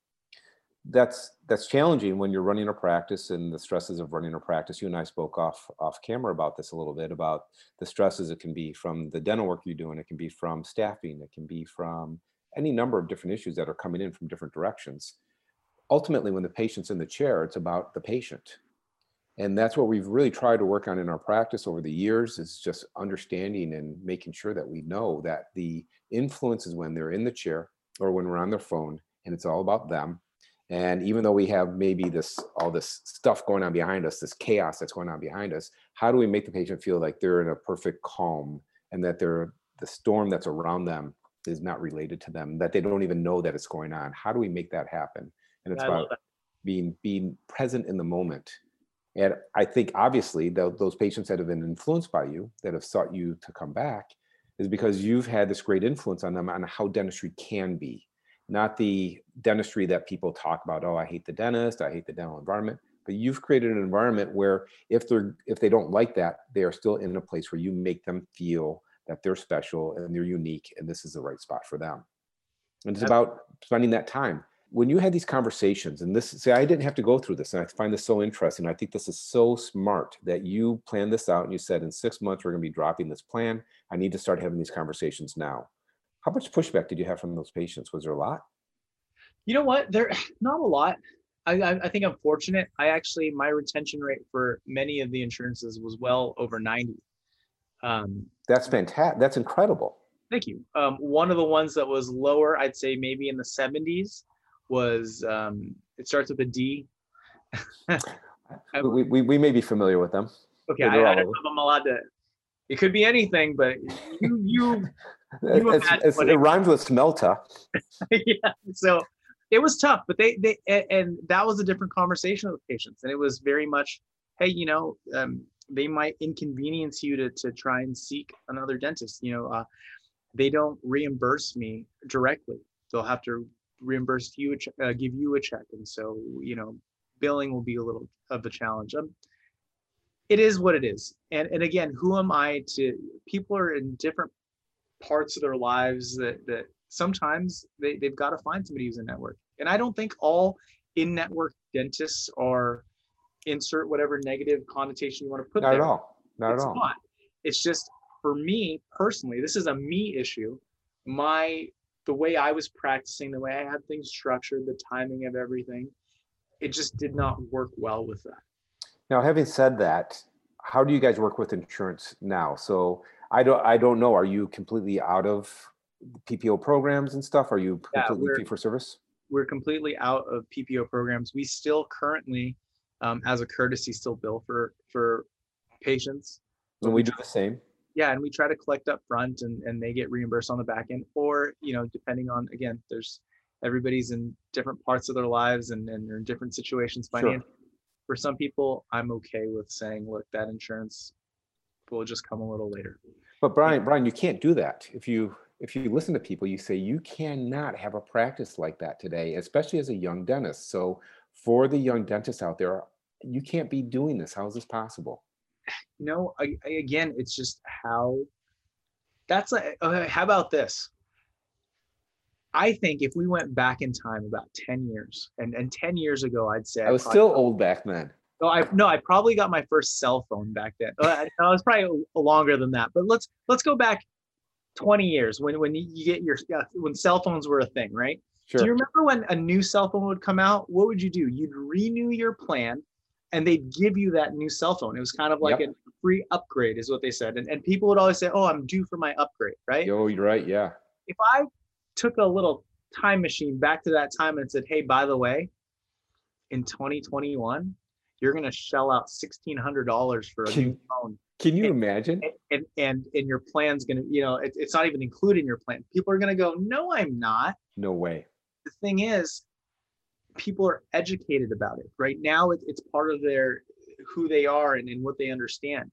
That's that's challenging when you're running a practice and the stresses of running a practice. You and I spoke off off camera about this a little bit about the stresses it can be from the dental work you're doing. It can be from staffing. It can be from any number of different issues that are coming in from different directions ultimately when the patient's in the chair it's about the patient. And that's what we've really tried to work on in our practice over the years is just understanding and making sure that we know that the influence is when they're in the chair or when we're on their phone and it's all about them. And even though we have maybe this all this stuff going on behind us this chaos that's going on behind us how do we make the patient feel like they're in a perfect calm and that they're the storm that's around them is not related to them that they don't even know that it's going on? How do we make that happen and it's about being being present in the moment and i think obviously the, those patients that have been influenced by you that have sought you to come back is because you've had this great influence on them on how dentistry can be not the dentistry that people talk about oh i hate the dentist i hate the dental environment but you've created an environment where if they're if they don't like that they are still in a place where you make them feel that they're special and they're unique and this is the right spot for them. And it's about spending that time. When you had these conversations, and this, see, I didn't have to go through this, and I find this so interesting. I think this is so smart that you planned this out and you said, in six months, we're going to be dropping this plan. I need to start having these conversations now. How much pushback did you have from those patients? Was there a lot? You know what? There, [laughs] not a lot. I, I, I think I'm fortunate. I actually, my retention rate for many of the insurances was well over 90. Um, That's fantastic. That's incredible. Thank you. Um, one of the ones that was lower, I'd say maybe in the 70s, was um, it starts with a D. [laughs] We, we, we may be familiar with them. Okay, I, I don't know if I'm allowed to. It could be anything, but you, you, [laughs] You It's- it's- it it- rhymes with smelta. [laughs] yeah. So it was tough, but they, they, and that was a different conversation with patients, and it was very much, hey, you know, um, they might inconvenience you to to try and seek another dentist. You know, uh, they don't reimburse me directly; they'll have to reimburse you, a uh, give you a check, and so you know, billing will be a little of a challenge. Um, it is what it is, and and again, who am I to? People are in different parts of their lives that that sometimes they, they've got to find somebody who's in network and i don't think all in-network dentists are insert whatever negative connotation you want to put Not there at all. Not it's at all. not it's just for me personally this is a me issue my the way i was practicing the way i had things structured the timing of everything it just did not work well with that Now, having said that, how do you guys work with insurance now? So I don't, I don't know. Are you completely out of PPO programs and stuff? Are you completely we're- fee for service? we're completely out of PPO programs. We still currently, um, as a courtesy, still bill for for patients. And we do the same. Yeah, and we try to collect up front, and and they get reimbursed on the back end, or you know, depending on again, there's everybody's in different parts of their lives and and they're in different situations Sure. financially. For some people, I'm okay with saying, look, that insurance will just come a little later. But Brian, Brian, you can't do that. If you if you listen to people, you say you cannot have a practice like that today, especially as a young dentist. So for the young dentists out there, you can't be doing this. How is this possible? You know I, I- again it's just how that's like okay, how about this i think if we went back in time about 10 years and and 10 years ago i'd say I was probably- still old back then. no i no i probably got my first cell phone back then Uh, I, I was probably longer than that but let's let's go back 20 years when when you get your yeah, when cell phones were a thing right Sure. do you remember when a new cell phone would come out? What would you do? You'd renew your plan and they'd give you that new cell phone. It was kind of like Yep. a free upgrade, is what they said. And, and people would always say, Oh, I'm due for my upgrade, right? Oh, you're right. Yeah. If I took a little time machine back to that time and said, Hey, by the way, in 2021, you're going to shell out $1,600 for a new phone. Can you And- imagine? And, and, and, and your plan's going to, you know, it, it's not even included in your plan. People are going to go, No, I'm not No way. the thing is people are educated about it right? Now it, it's part of their who they are and, and what they understand.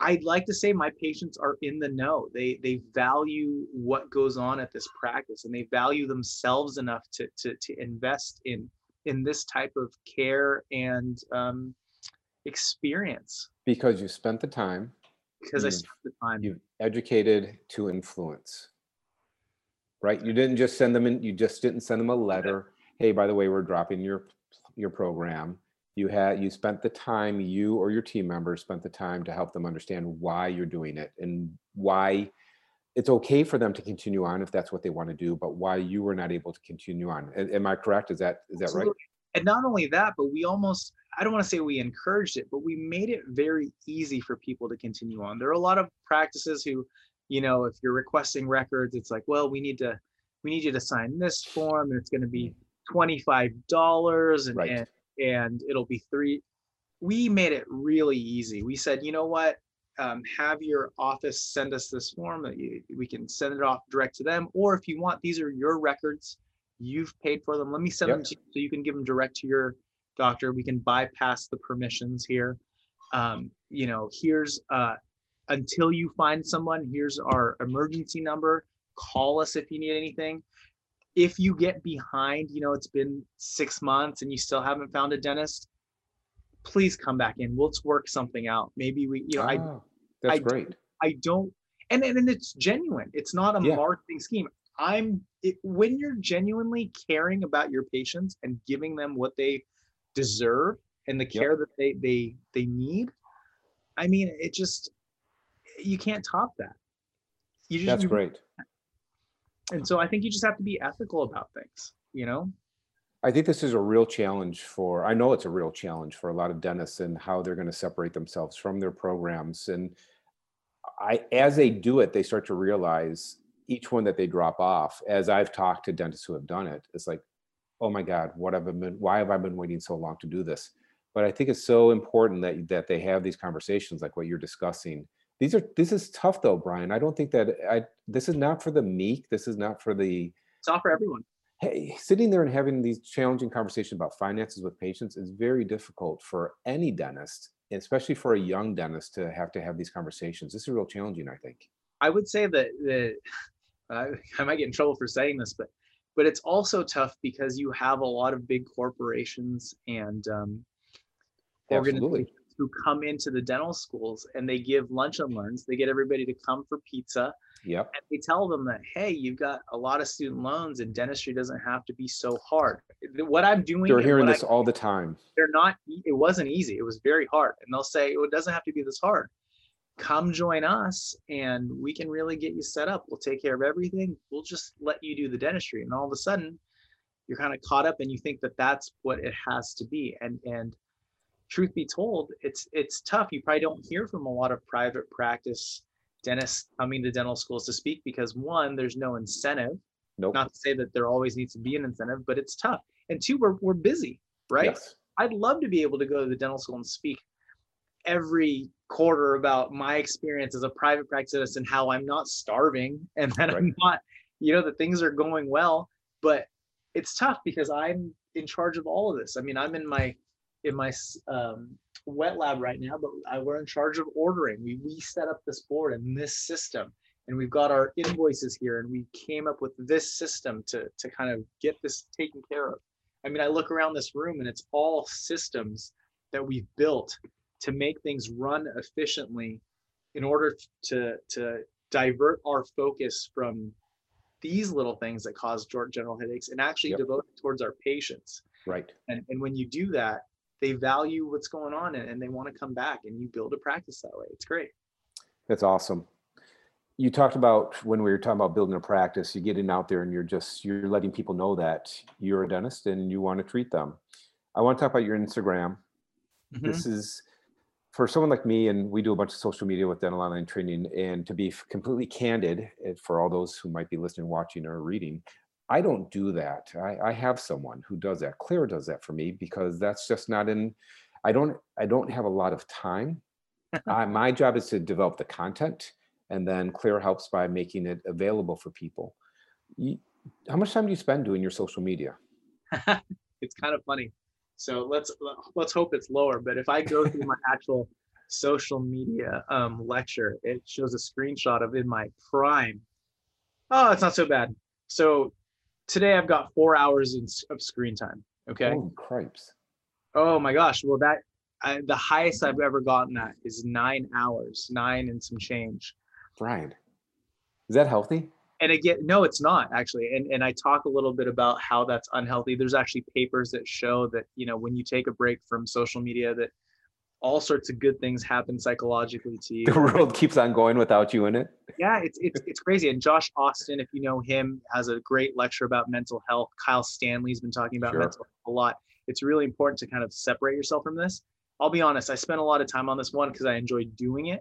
I'd like to say my patients are in the know. They they value what goes on at this practice and they value themselves enough to to, to invest in in this type of care and um, experience. Because you spent the time, because i spent the time. you've educated to influence. Right? You didn't just send them in, you just didn't send them a letter. Hey, by the way, we're dropping your your program. You had you spent the time, you or your team members spent the time to help them understand why you're doing it and why it's okay for them to continue on if that's what they want to do, but why you were not able to continue on. Am I correct? Is that is that right? And not only that, but we almost, I don't want to say we encouraged it, but we made it very easy for people to continue on. There are a lot of practices who, you know, if you're requesting records, it's like, well, we need to, we need you to sign this form and it's going to be $25 and, Right. and, and it'll be three. We made it really easy. We said, you know what? Um, have your office send us this form that you, we can send it off direct to them. Or if you want, these are your records you've paid for them. Let me send them to you so you can give them direct to your doctor. We can bypass the permissions here. Um, you know, here's uh, until you find someone, here's our emergency number. Call us if you need anything. If you get behind, you know, it's been six months and you still haven't found a dentist, please come back in. Let's work something out. Maybe we, you know, I Ah, that's I great. I don't, and and, and it's genuine. It's not a Yeah. marketing scheme. I'm it, when you're genuinely caring about your patients and giving them what they deserve and the Yep. care that they they they need. I mean, it just you can't top that. You just That's you- great. And so I think you just have to be ethical about things. You know, I think this is a real challenge for, I know it's a real challenge for a lot of dentists and how they're going to separate themselves from their programs. And I, as they do it, they start to realize each one that they drop off, as I've talked to dentists who have done it, it's like, oh my God, what have I been, why have I been waiting so long to do this? But I think it's so important that, that they have these conversations like what you're discussing. These are, this is tough though, Brian. I don't think that I, this is not for the meek. This is not for the, it's not for everyone. hey, sitting there and having these challenging conversations about finances with patients is very difficult for any dentist, especially for a young dentist to have to have these conversations. This is real challenging, I think. I would say that that [laughs] I, I might get in trouble for saying this, but but it's also tough because you have a lot of big corporations and um, organizations who come into the dental schools and they give lunch and learns. They get everybody to come for pizza Yep. and they tell them that hey, you've got a lot of student loans and dentistry doesn't have to be so hard. What I'm doing, They're hearing what I this all the time. they're not it wasn't easy it was very hard and they'll say oh, it doesn't have to be this hard come join us and we can really get you set up we'll take care of everything we'll just let you do the dentistry and all of a sudden you're kind of caught up and you think that that's what it has to be and and truth be told it's it's tough you probably don't hear from a lot of private practice dentists coming to dental schools to speak because one there's no incentive Nope. not to say that there always needs to be an incentive but it's tough and two we're, we're busy right Yes. I'd love to be able to go to the dental school and speak every quarter about my experience as a private practice and how I'm not starving [laughs] and that I'm not, you know, that things are going well. But it's tough because I'm in charge of all of this. I mean, I'm in my in my um, wet lab right now, but I, we're in charge of ordering. We we set up this board and this system, and we've got our invoices here, and we came up with this system to to kind of get this taken care of. I mean, I look around this room and it's all systems that we've built to make things run efficiently in order to to divert our focus from these little things that cause general headaches and actually Yep. devote it towards our patients. Right. And, and when you do that, they value what's going on and, and they want to come back and you build a practice that way. It's great. That's awesome. You talked about when we were talking about building a practice, you're getting out there and you're just you're letting people know that you're a dentist and you want to treat them. I want to talk about your Instagram. Mhm. This is for someone like me, and we do a bunch of social media with dental online training. And to be completely candid, eh, for all those who might be listening, watching, or reading, I don't do that. I, I have someone who does that. Claire does that for me because that's just not in. I don't. I don't have a lot of time. [laughs] I, my job is to develop the content, and then Claire helps by making it available for people. You, how much time do you spend doing your social media? [laughs] it's kind of funny. So let's let's hope it's lower. But if I go through my [laughs] actual social media um, lecture, it shows a screenshot of in my prime. Oh, it's not so bad. So today I've got four hours in, of screen time. Okay. Holy cripes! Oh my gosh. Well, that I, the highest I've ever gotten that is nine hours, nine and some change. Brian, is that healthy? and again no it's not actually and, and i talk a little bit about how that's unhealthy there's actually papers that show that you know when you take a break from social media that all sorts of good things happen psychologically to you The world keeps on going without you in it. yeah it's, it's it's crazy and josh austin if you know him has a great lecture about mental health kyle stanley's been talking about Sure. mental health a lot it's really important to kind of separate yourself from this i'll be honest i spent a lot of time on this one because i enjoy doing it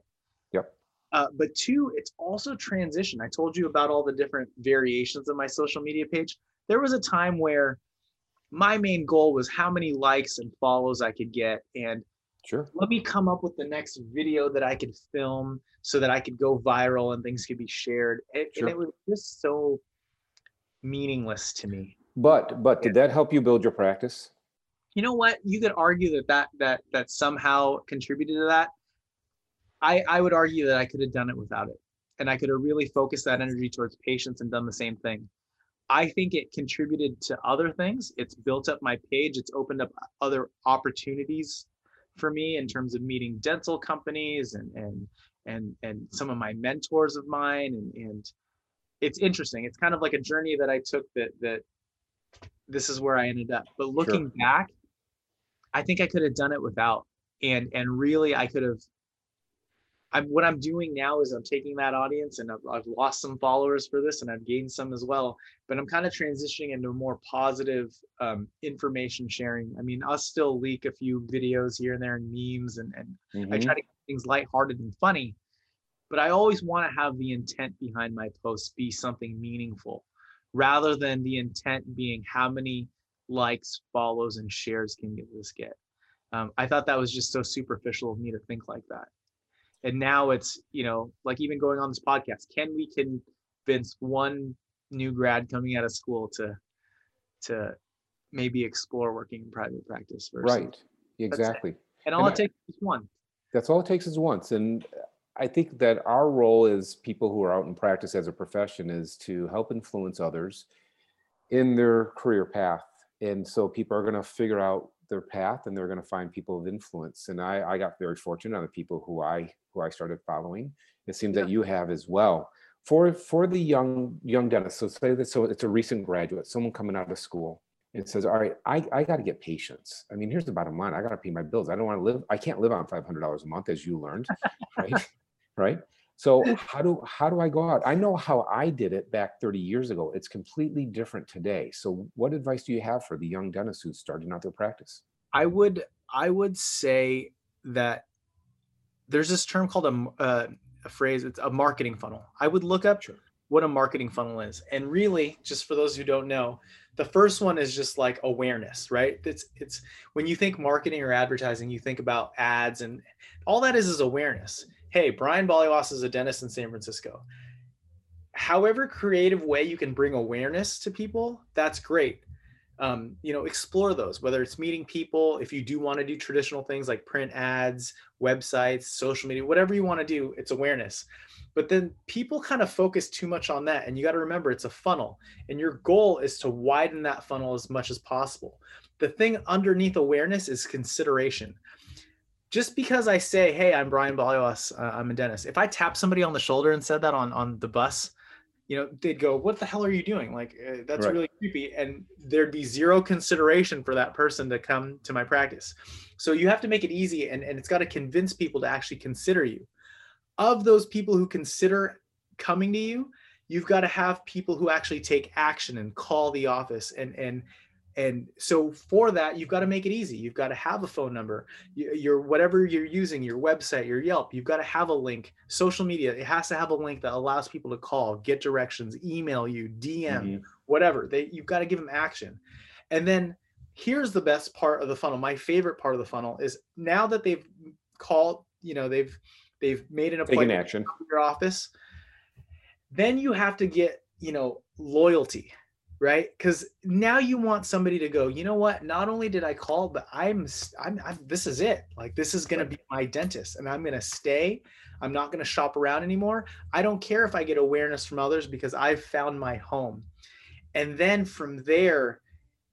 Yep. uh, but two, it's also transition. I told you about all the different variations of my social media page. There was a time where my main goal was how many likes and follows I could get, and Sure. let me come up with the next video that I could film so that I could go viral and things could be shared. And, Sure. and it was just so meaningless to me. But but did that help you build your practice? you know what you could argue that that that that somehow contributed to that i i would argue that i could have done it without it and i could have really focused that energy towards patients and done the same thing i think it contributed to other things it's built up my page it's opened up other opportunities for me in terms of meeting dental companies and and and and some of my mentors of mine. And and it's interesting. It's kind of like a journey that i took that that this is where i ended up. But looking sure. back i think i could have done it without. And and really i could have I'm, what I'm doing now is I'm taking that audience and I've, I've lost some followers for this and I've gained some as well, but I'm kind of transitioning into more positive um, information sharing. I mean, I'll still leak a few videos here and there and memes and, and mm-hmm. I try to keep things lighthearted and funny, but I always want to have the intent behind my posts be something meaningful rather than the intent being how many likes, follows, and shares can this get. Um, I thought that was just so superficial of me to think like that and now it's you know like even going on this podcast can we convince one new grad coming out of school to to maybe explore working in private practice versus right. exactly. And all and it takes is one. That's all it takes is once. And i think that our role as people who are out in practice as a profession is to help influence others in their career path. And so people are going to figure out their path and they're going to find people of influence and i i got very fortunate on the people who i who I started following. It seems yeah. that you have as well. For for the young young dentist, so say that so it's a recent graduate, someone coming out of school and says, "All right, I, I got to get patients I mean, here's the bottom line: I got to pay my bills. I don't want to live. I can't live on five hundred dollars a month, as you learned, right? [laughs] right. So how do how do I go out? I know how I did it back 30 years ago. It's completely different today. So what advice do you have for the young dentist who's starting out their practice? I would I would say that there's this term called a, uh, a phrase it's a marketing funnel i would look up sure. what a marketing funnel is and really just for those who don't know the first one is just like awareness right it's it's when you think marketing or advertising you think about ads and all that is is awareness hey brian baliwas is a dentist in san francisco however creative way you can bring awareness to people that's great um, you know, explore those, whether it's meeting people, if you do want to do traditional things like print ads, websites, social media, whatever you want to do, it's awareness. But then people kind of focus too much on that. And you got to remember it's a funnel. And your goal is to widen that funnel as much as possible. The thing underneath awareness is consideration. Just because I say, hey, I'm Brian Baliwas, uh, I'm a dentist. If I tap somebody on the shoulder and said that on, on the bus, you know, they'd go, "What the hell are you doing?" Like uh, that's right. really creepy, and there'd be zero consideration for that person to come to my practice. So you have to make it easy, and and it's got to convince people to actually consider you. Of those people who consider coming to you, you've got to have people who actually take action and call the office and and and so for that you've got to make it easy. You've got to have a phone number your whatever you're using your website your yelp you've got to have a link. Social media it has to have a link that allows people to call get directions email you dm mm-hmm. whatever. They you've got to give them action. And then here's the best part of the funnel my favorite part of the funnel is now that they've called you know they've they've made an appointment Taking action your office then you have to get you know loyalty right? Because now you want somebody to go you know what? Not only did i call but i'm i'm, I'm this is it. Like this is going to be my dentist and i'm going to stay. I'm not going to shop around anymore. I don't care if i get awareness from others because i've found my home. And then from there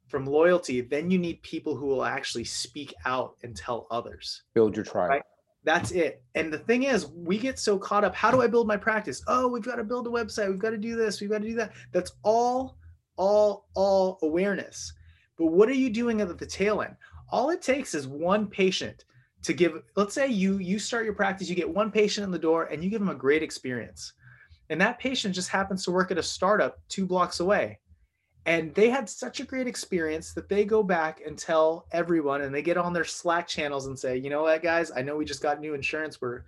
from loyalty then you need people who will actually speak out and tell others. Build your tribe. Right? that's it. And the thing is we get so caught up how do i build my practice? Oh we've got to build a website. We've got to do this. We've got to do that. That's all all all awareness. But what are you doing at the tail end? All it takes is one patient to give let's say you you start your practice you get one patient in the door and you give them a great experience. And that patient just happens to work at a startup two blocks away. And they had such a great experience that they go back and tell everyone and they get on their slack channels and say you know what guys? I know we just got new insurance. Where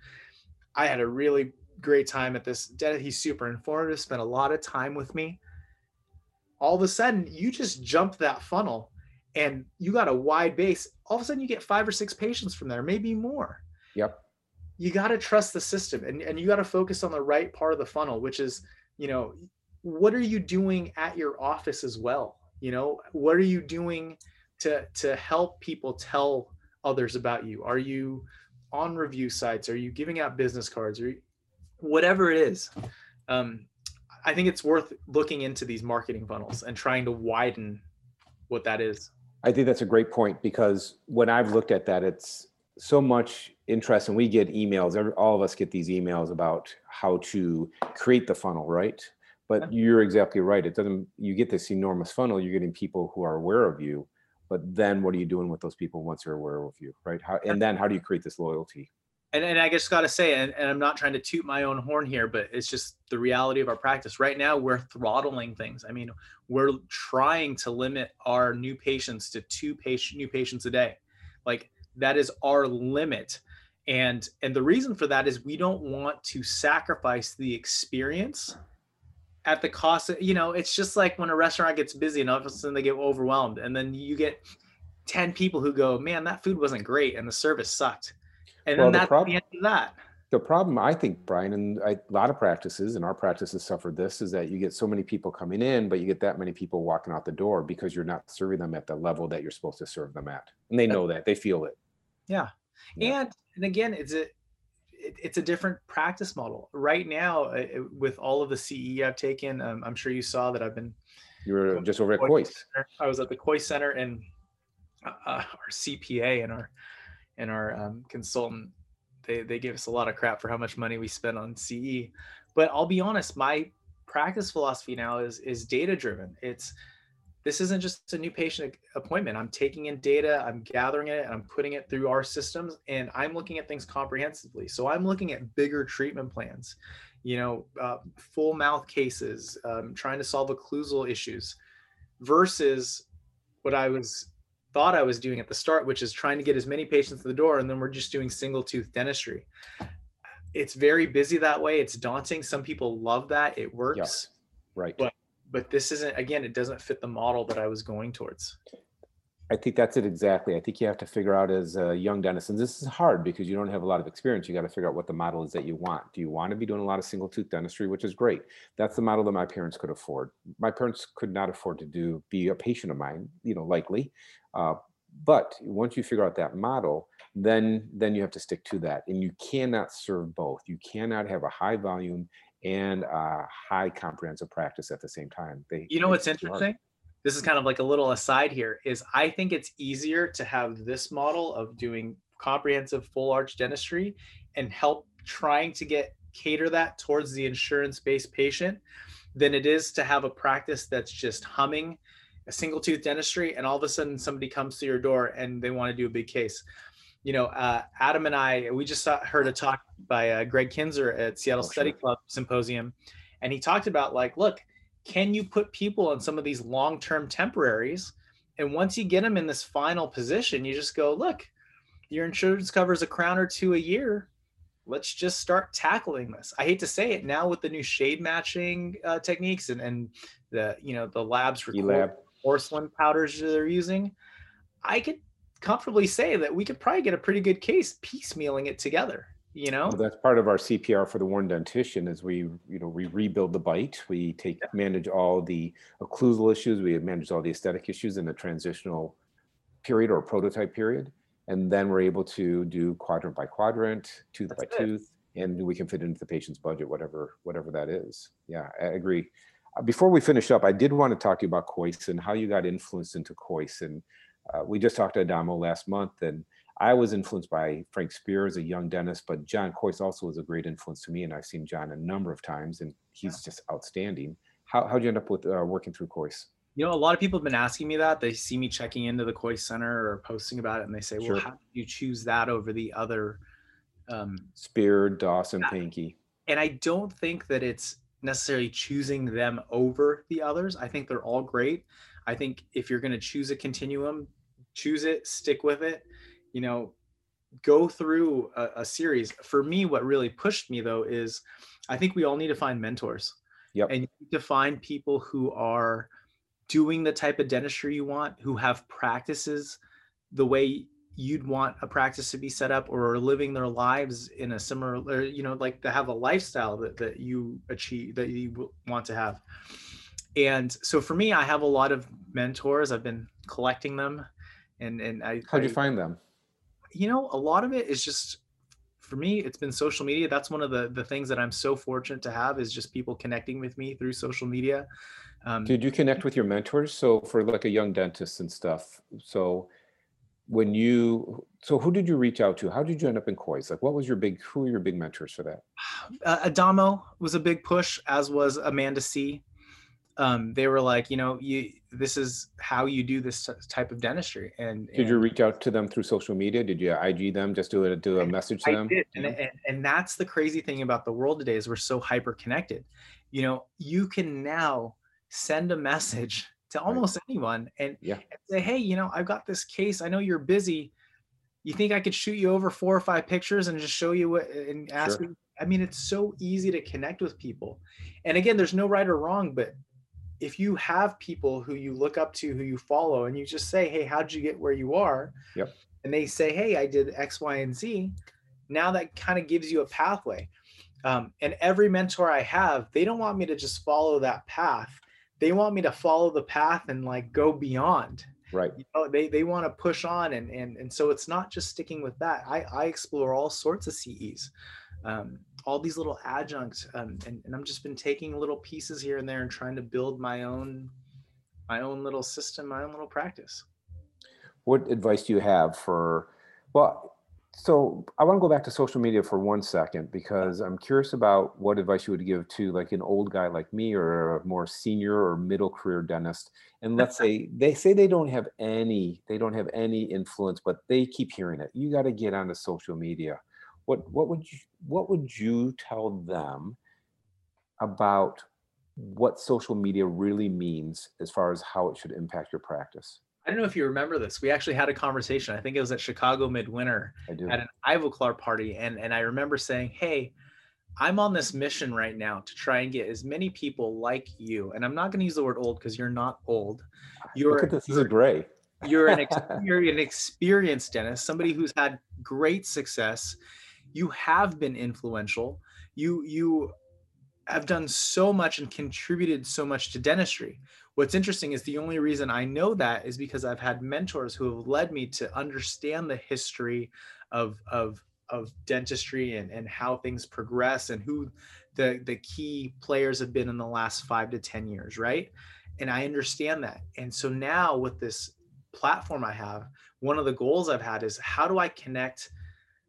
i had a really great time at this. He's super informative spent a lot of time with me all of a sudden you just jump that funnel and you got a wide base. All of a sudden you get five or six patients from there maybe more. Yep. You got to trust the system and, and you got to focus on the right part of the funnel which is you know what are you doing at your office as well? You know what are you doing to to help people tell others about you? Are you on review sites? Are you giving out business cards? Or whatever it is. Um, I think it's worth looking into these marketing funnels and trying to widen what that is. I think that's a great point because when I've looked at that, it's so much interest and we get emails every, all of us get these emails about how to create the funnel right? But you're exactly right. It doesn't you get this enormous funnel you're getting people who are aware of you but then what are you doing with those people once they're aware of you right? How, and then how do you create this loyalty and, and I just got to say, and, and I'm not trying to toot my own horn here, but it's just the reality of our practice. Right now, we're throttling things. I mean, we're trying to limit our new patients to two patient new patients a day. Like that is our limit. And and the reason for that is we don't want to sacrifice the experience at the cost of, you know, it's just like when a restaurant gets busy and all of a sudden they get overwhelmed. And then you get 10 people who go, man, that food wasn't great and the service sucked and well, then that's the, prob- the end of that. The problem, I think, Brian, and I, a lot of practices, and our practices suffered this, is that you get so many people coming in, but you get that many people walking out the door because you're not serving them at the level that you're supposed to serve them at, and they know that, they feel it. Yeah, yeah. and and again, it's a it's a different practice model right now uh, with all of the CE I've taken. Um, I'm sure you saw that I've been. You were just over at Kois. I was at the Kois Center and uh, our CPA and our and our um, consultant they, they give us a lot of crap for how much money we spend on ce but i'll be honest my practice philosophy now is is data driven it's this isn't just a new patient appointment. I'm taking in data i'm gathering it and i'm putting it through our systems and i'm looking at things comprehensively. So i'm looking at bigger treatment plans you know uh, full mouth cases um, trying to solve occlusal issues versus what i was thought I was doing at the start, which is trying to get as many patients to the door, and then we're just doing single tooth dentistry. It's very busy that way. It's daunting. Some people love that. It works. Yeah. Right. But but this isn't again, it doesn't fit the model that I was going towards. I think that's it exactly. I think you have to figure out as a young dentist, and this is hard because you don't have a lot of experience. You got to figure out what the model is that you want. Do you want to be doing a lot of single tooth dentistry, which is great? That's the model that my parents could afford. My parents could not afford to do be a patient of mine, you know, likely. Uh, but once you figure out that model, then then you have to stick to that, and you cannot serve both. You cannot have a high volume and a high comprehensive practice at the same time. They, you know what's interesting? Hard. This is kind of like a little aside here. Is I think it's easier to have this model of doing comprehensive full arch dentistry and help trying to get cater that towards the insurance based patient than it is to have a practice that's just humming a single tooth dentistry and all of a sudden somebody comes to your door and they want to do a big case you know uh, adam and i we just saw, heard a talk by uh, greg kinzer at seattle oh, study sure. club symposium and he talked about like look can you put people in some of these long-term temporaries? And once you get them in this final position you just go look your insurance covers a crown or two a year. Let's just start tackling this. I hate to say it now with the new shade matching uh, techniques and, and the you know the labs record porcelain powders they're using, I could comfortably say that we could probably get a pretty good case piecemealing it together. You know, well, that's part of our CPR for the worn dentition is we, you know, we rebuild the bite. We take yeah. manage all the occlusal issues. We manage all the aesthetic issues in a transitional period or prototype period, and then we're able to do quadrant by quadrant, tooth that's by it. tooth, and we can fit into the patient's budget, whatever whatever that is. Yeah, I agree. Uh, before we finish up, I did want to talk to you about Kois and how you got influenced into Kois. And uh, we just talked to Adamo last month, and I was influenced by Frank Spears, a young dentist, but John Kois also was a great influence to me. And I've seen John a number of times, and he's just outstanding. How, how'd you end up with uh, working through Kois? You know, a lot of people have been asking me that. They see me checking into the Kois Center or posting about it, and they say, well, sure. how did you choose that over the other? Um, Spear, Dawson, Pankey. And I don't think that it's necessarily choosing them over the others. I think they're all great. I think if you're going to choose a continuum, choose it, stick with it. You know, go through a, a, series. For me, what really pushed me though is I think we all need to find mentors. Yep. And you need to find people who are doing the type of dentistry you want, who have practices the way you'd want a practice to be set up or are living their lives in a similar you know like to have a lifestyle that, that you achieve that you want to have and so for me i have a lot of mentors i've been collecting them and and i how'd you find them you know a lot of it is just for me it's been social media that's one of the the things that i'm so fortunate to have is just people connecting with me through social media um, did you connect with your mentors so for like a young dentist and stuff so when you so who did you reach out to? How did you end up in Kois? Like what was your big who were your big mentors for that? Uh, Adamo was a big push, as was Amanda Seay. Um, they were like, you know, you this is how you do this type of dentistry. And did and, you reach out to them through social media? Did you IG them? Just do a do a message to I them? Did. And, and, and that's the crazy thing about the world today is we're so hyper connected. You know, you can now send a message to almost right. anyone and, yeah. and say, hey, you know, I've got this case. I know you're busy. You think I could shoot you over four or five pictures and just show you what and ask sure. I mean, it's so easy to connect with people. And again, there's no right or wrong, but if you have people who you look up to, who you follow, and you just say, hey, how'd you get where you are? Yep. And they say, hey, I did X, Y, and Z. Now that kind of gives you a pathway. Um, and every mentor I have, they don't want me to just follow that path they want me to follow the path and like go beyond right you know, they they want to push on and and and so it's not just sticking with that i i explore all sorts of ces um, all these little adjuncts um, and, and i'm just been taking little pieces here and there and trying to build my own my own little system my own little practice what advice do you have for well so I want to go back to social media for one second because I'm curious about what advice you would give to like an old guy like me or a more senior or middle career dentist. And [laughs] let's say they say they don't have any, they don't have any influence, but they keep hearing it. You got to get onto social media. What what would you what would you tell them about what social media really means as far as how it should impact your practice? I don't know if you remember this. We actually had a conversation. I think it was at Chicago Midwinter at an Ivoclar party. And, and I remember saying, Hey, I'm on this mission right now to try and get as many people like you. And I'm not going to use the word old because you're not old. [laughs] You're, Look at this. This is gray. You're an, [laughs] an experienced dentist, somebody who's had great success. You have been influential. You, you have done so much and contributed so much to dentistry. What's interesting is the only reason I know that is because I've had mentors who have led me to understand the history of of of dentistry and, and how things progress and who the the key players have been in the last five to ten years, right? And I understand that. And so now with this platform I have, one of the goals I've had is how do I connect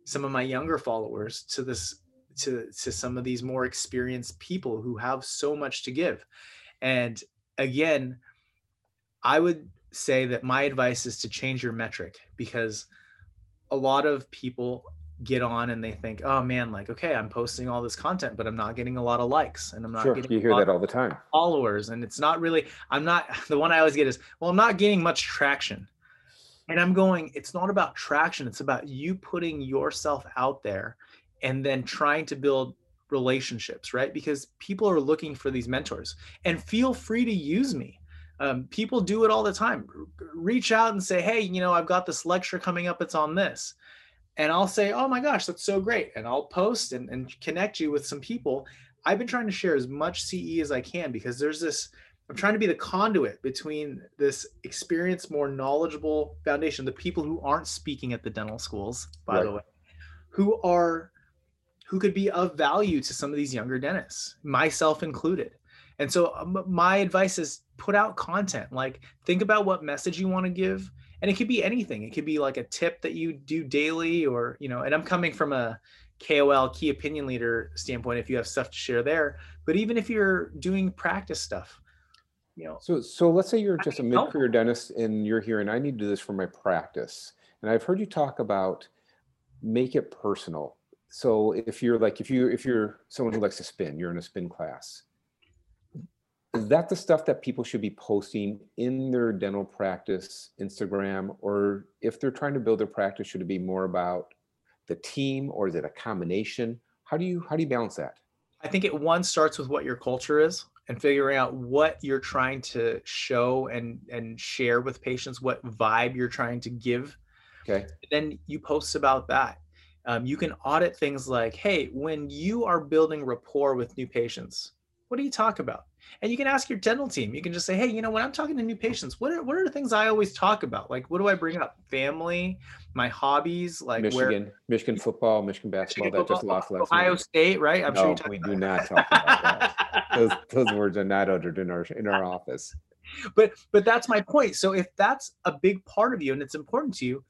some of my younger followers to this to to some of these more experienced people who have so much to give and again, I would say that my advice is to change your metric because a lot of people get on and they think, oh man, like, okay, I'm posting all this content, but I'm not getting a lot of likes and I'm not sure, getting you hear that all the time. Followers. And it's not really, I'm not [laughs] the one I always get is, well, I'm not gaining much traction. And I'm going, it's not about traction, it's about you putting yourself out there and then trying to build relationships, right? Because people are looking for these mentors and feel free to use me. Um, people do it all the time. Reach out and say, hey, you know, I've got this lecture coming up, it's on this. And I'll say, oh my gosh, that's so great. And I'll post and, and connect you with some people. I've been trying to share as much CE as I can because there's this, I'm trying to be the conduit between this experienced, more knowledgeable foundation, the people who aren't speaking at the dental schools, by right. the way, who are who could be of value to some of these younger dentists, myself included. And so um, my advice is put out content. Like think about what message you want to give, and it could be anything. It could be like a tip that you do daily, or you know. And I'm coming from a KOL, key opinion leader standpoint. If you have stuff to share there, but even if you're doing practice stuff, you know. So so let's say you're just a mid-career dentist, and you're here, and I need to do this for my practice. And I've heard you talk about make it personal. So if you're like if you if you're someone who likes to spin you're in a spin class. Is that the stuff that people should be posting in their dental practice instagram or if they're trying to build their practice should it be more about the team or is it a combination? How do you how do you balance that? I think it one starts with what your culture is and figuring out what you're trying to show and and share with patients what vibe you're trying to give okay then you post about that um, you can audit things like, hey, when you are building rapport with new patients, what do you talk about? And you can ask your dental team. You can just say, hey, you know, when I'm talking to new patients, what are what are the things I always talk about? Like, what do I bring up? Family, my hobbies, like Michigan, where Michigan football, Michigan basketball. Michigan that just football, lost last Ohio night. State, right? I'm sure No, you talk we do not talk about that. Those, those words are not uttered in our in our office. but but that's my point so if that's a big part of you and it's important to you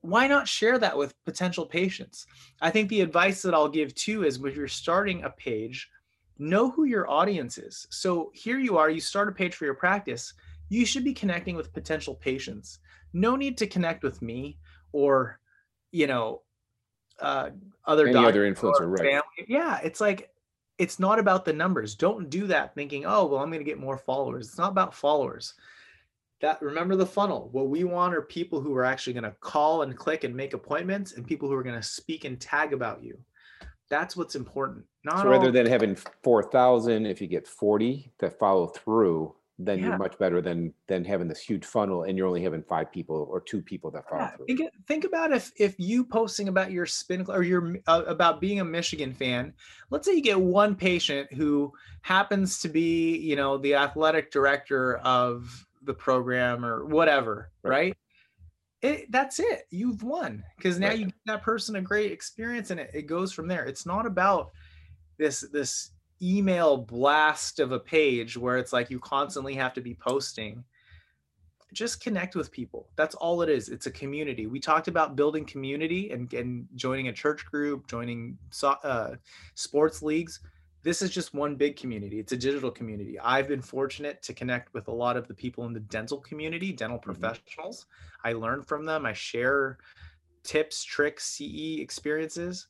why not share that with potential patients i think the advice that i'll give too is when you're starting a page know who your audience is so here you are you start a page for your practice you should be connecting with potential patients no need to connect with me or you know uh, other Any other influencer, right? family. yeah it's like it's not about the numbers. Don't do that thinking, oh, well, I'm going to get more followers. It's not about followers. That remember the funnel. What we want are people who are actually going to call and click and make appointments and people who are going to speak and tag about you. That's what's important. Not So rather all- than having four thousand, if you get forty that follow through, then Yeah. you're much better than than having this huge funnel and you're only having five people or two people that follow Yeah, through. think, think about if if you posting about your spin cl- or your uh, about being a Michigan fan. Let's say you get one patient who happens to be, you know, the athletic director of the program or whatever, Right. right? It, that's it. You've won because now Right. you give that person a great experience, and it, it goes from there. It's not about this this email blast of a page where it's like you constantly have to be posting. Just connect with people. That's all it is. It's a community. We talked about building community and, and joining a church group joining so, uh, sports leagues. This is just one big community. It's a digital community. I've been fortunate to connect with a lot of the people in the dental community dental professionals. I learn from them. I share tips tricks ce experiences.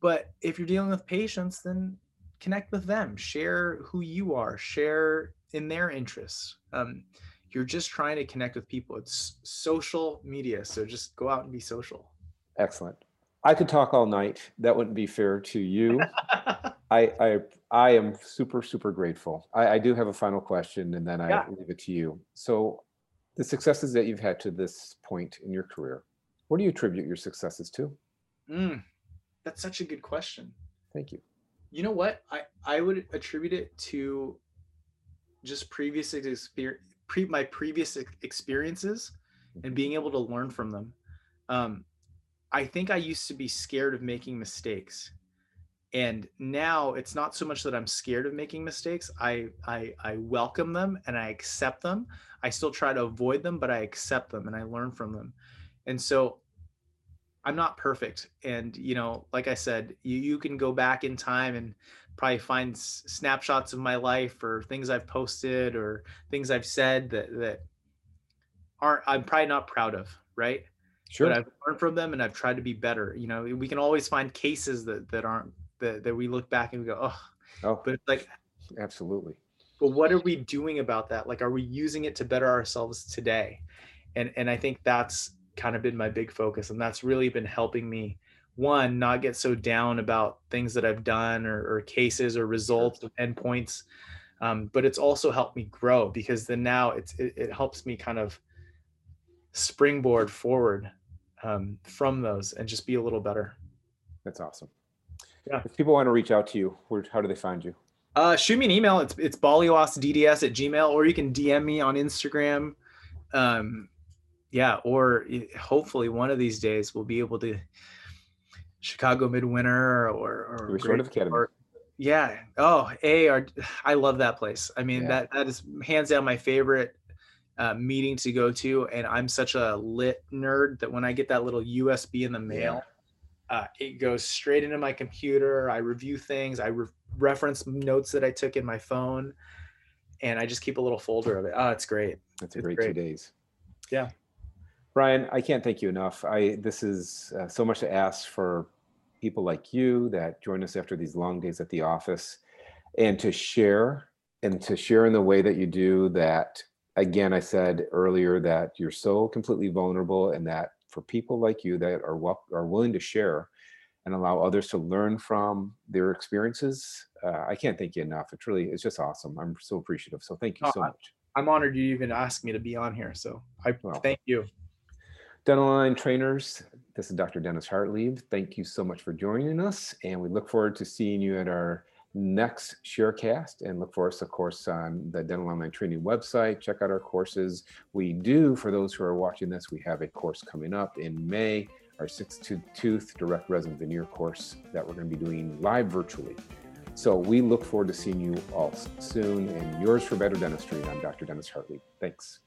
But if you're dealing with patients then connect with them share who you are share in their interests um, you're just trying to connect with people it's social media so just go out and be social Excellent. I could talk all night. That wouldn't be fair to you. [laughs] I I I am super super grateful. I, I do have a final question, and then I Yeah. leave it to you. So, the successes that you've had to this point in your career, what do you attribute your successes to? Mm, that's such a good question Thank you. You know what? I i would attribute it to just previous experience pre my previous experiences and being able to learn from them. Um i think i used to be scared of making mistakes. And now it's not so much that i'm scared of making mistakes. I i i welcome them and i accept them. I still try to avoid them but i accept them and i learn from them. And so i'm not perfect and you know like i said you, you can go back in time and probably find s- snapshots of my life or things i've posted or things i've said that that aren't i'm probably not proud of right Sure. but I've learned from them and I've tried to be better. You know, we can always find cases that that aren't that, that we look back and we go, oh, oh, but it's like, absolutely. but what are we doing about that? Like, are we using it to better ourselves today? And and I think that's kind of been my big focus, and that's really been helping me. One, not get so down about things that I've done or, or cases or results of endpoints, um, but it's also helped me grow because then now it's it, it helps me kind of springboard forward um, from those and just be a little better. That's awesome. Yeah. If people want to reach out to you, where, how do they find you? Uh, shoot me an email. It's it's baliosdds at gmail, or you can DM me on Instagram. Um, yeah, or hopefully one of these days we'll be able to Chicago Midwinter or or Restorative Academy. or- yeah. Oh, a or [sighs] I love that place. I mean Yeah. that that is hands down my favorite uh, meeting to go to, and I'm such a lit nerd that when I get that little USB in the mail, uh, it goes straight into my computer. I review things. I re- reference notes that I took in my phone, and I just keep a little folder of it. Oh, it's great. That's a It's great, great. two days. Yeah. Brian, I can't thank you enough. I this is uh, so much to ask for people like you that join us after these long days at the office and to share and to share in the way that you do that again I said earlier that you're so completely vulnerable and that for people like you that are are willing to share and allow others to learn from their experiences uh, I can't thank you enough. It's really it's just awesome. I'm so appreciative. So thank you Oh, so much. I'm honored you even asked me to be on here. So I Well, thank you. Dental Line trainers, this is Dr. Dennis Hartlieb. Thank you so much for joining us, and we look forward to seeing you at our next sharecast and look for us, of course, on the Dental Online Training website. Check out our courses. We do, for those who are watching this, we have a course coming up in May, our six tooth direct resin veneer course that we're going to be doing live virtually. So we look forward to seeing you all soon and yours for better dentistry. I'm Dr. Dennis Hartlieb. Thanks.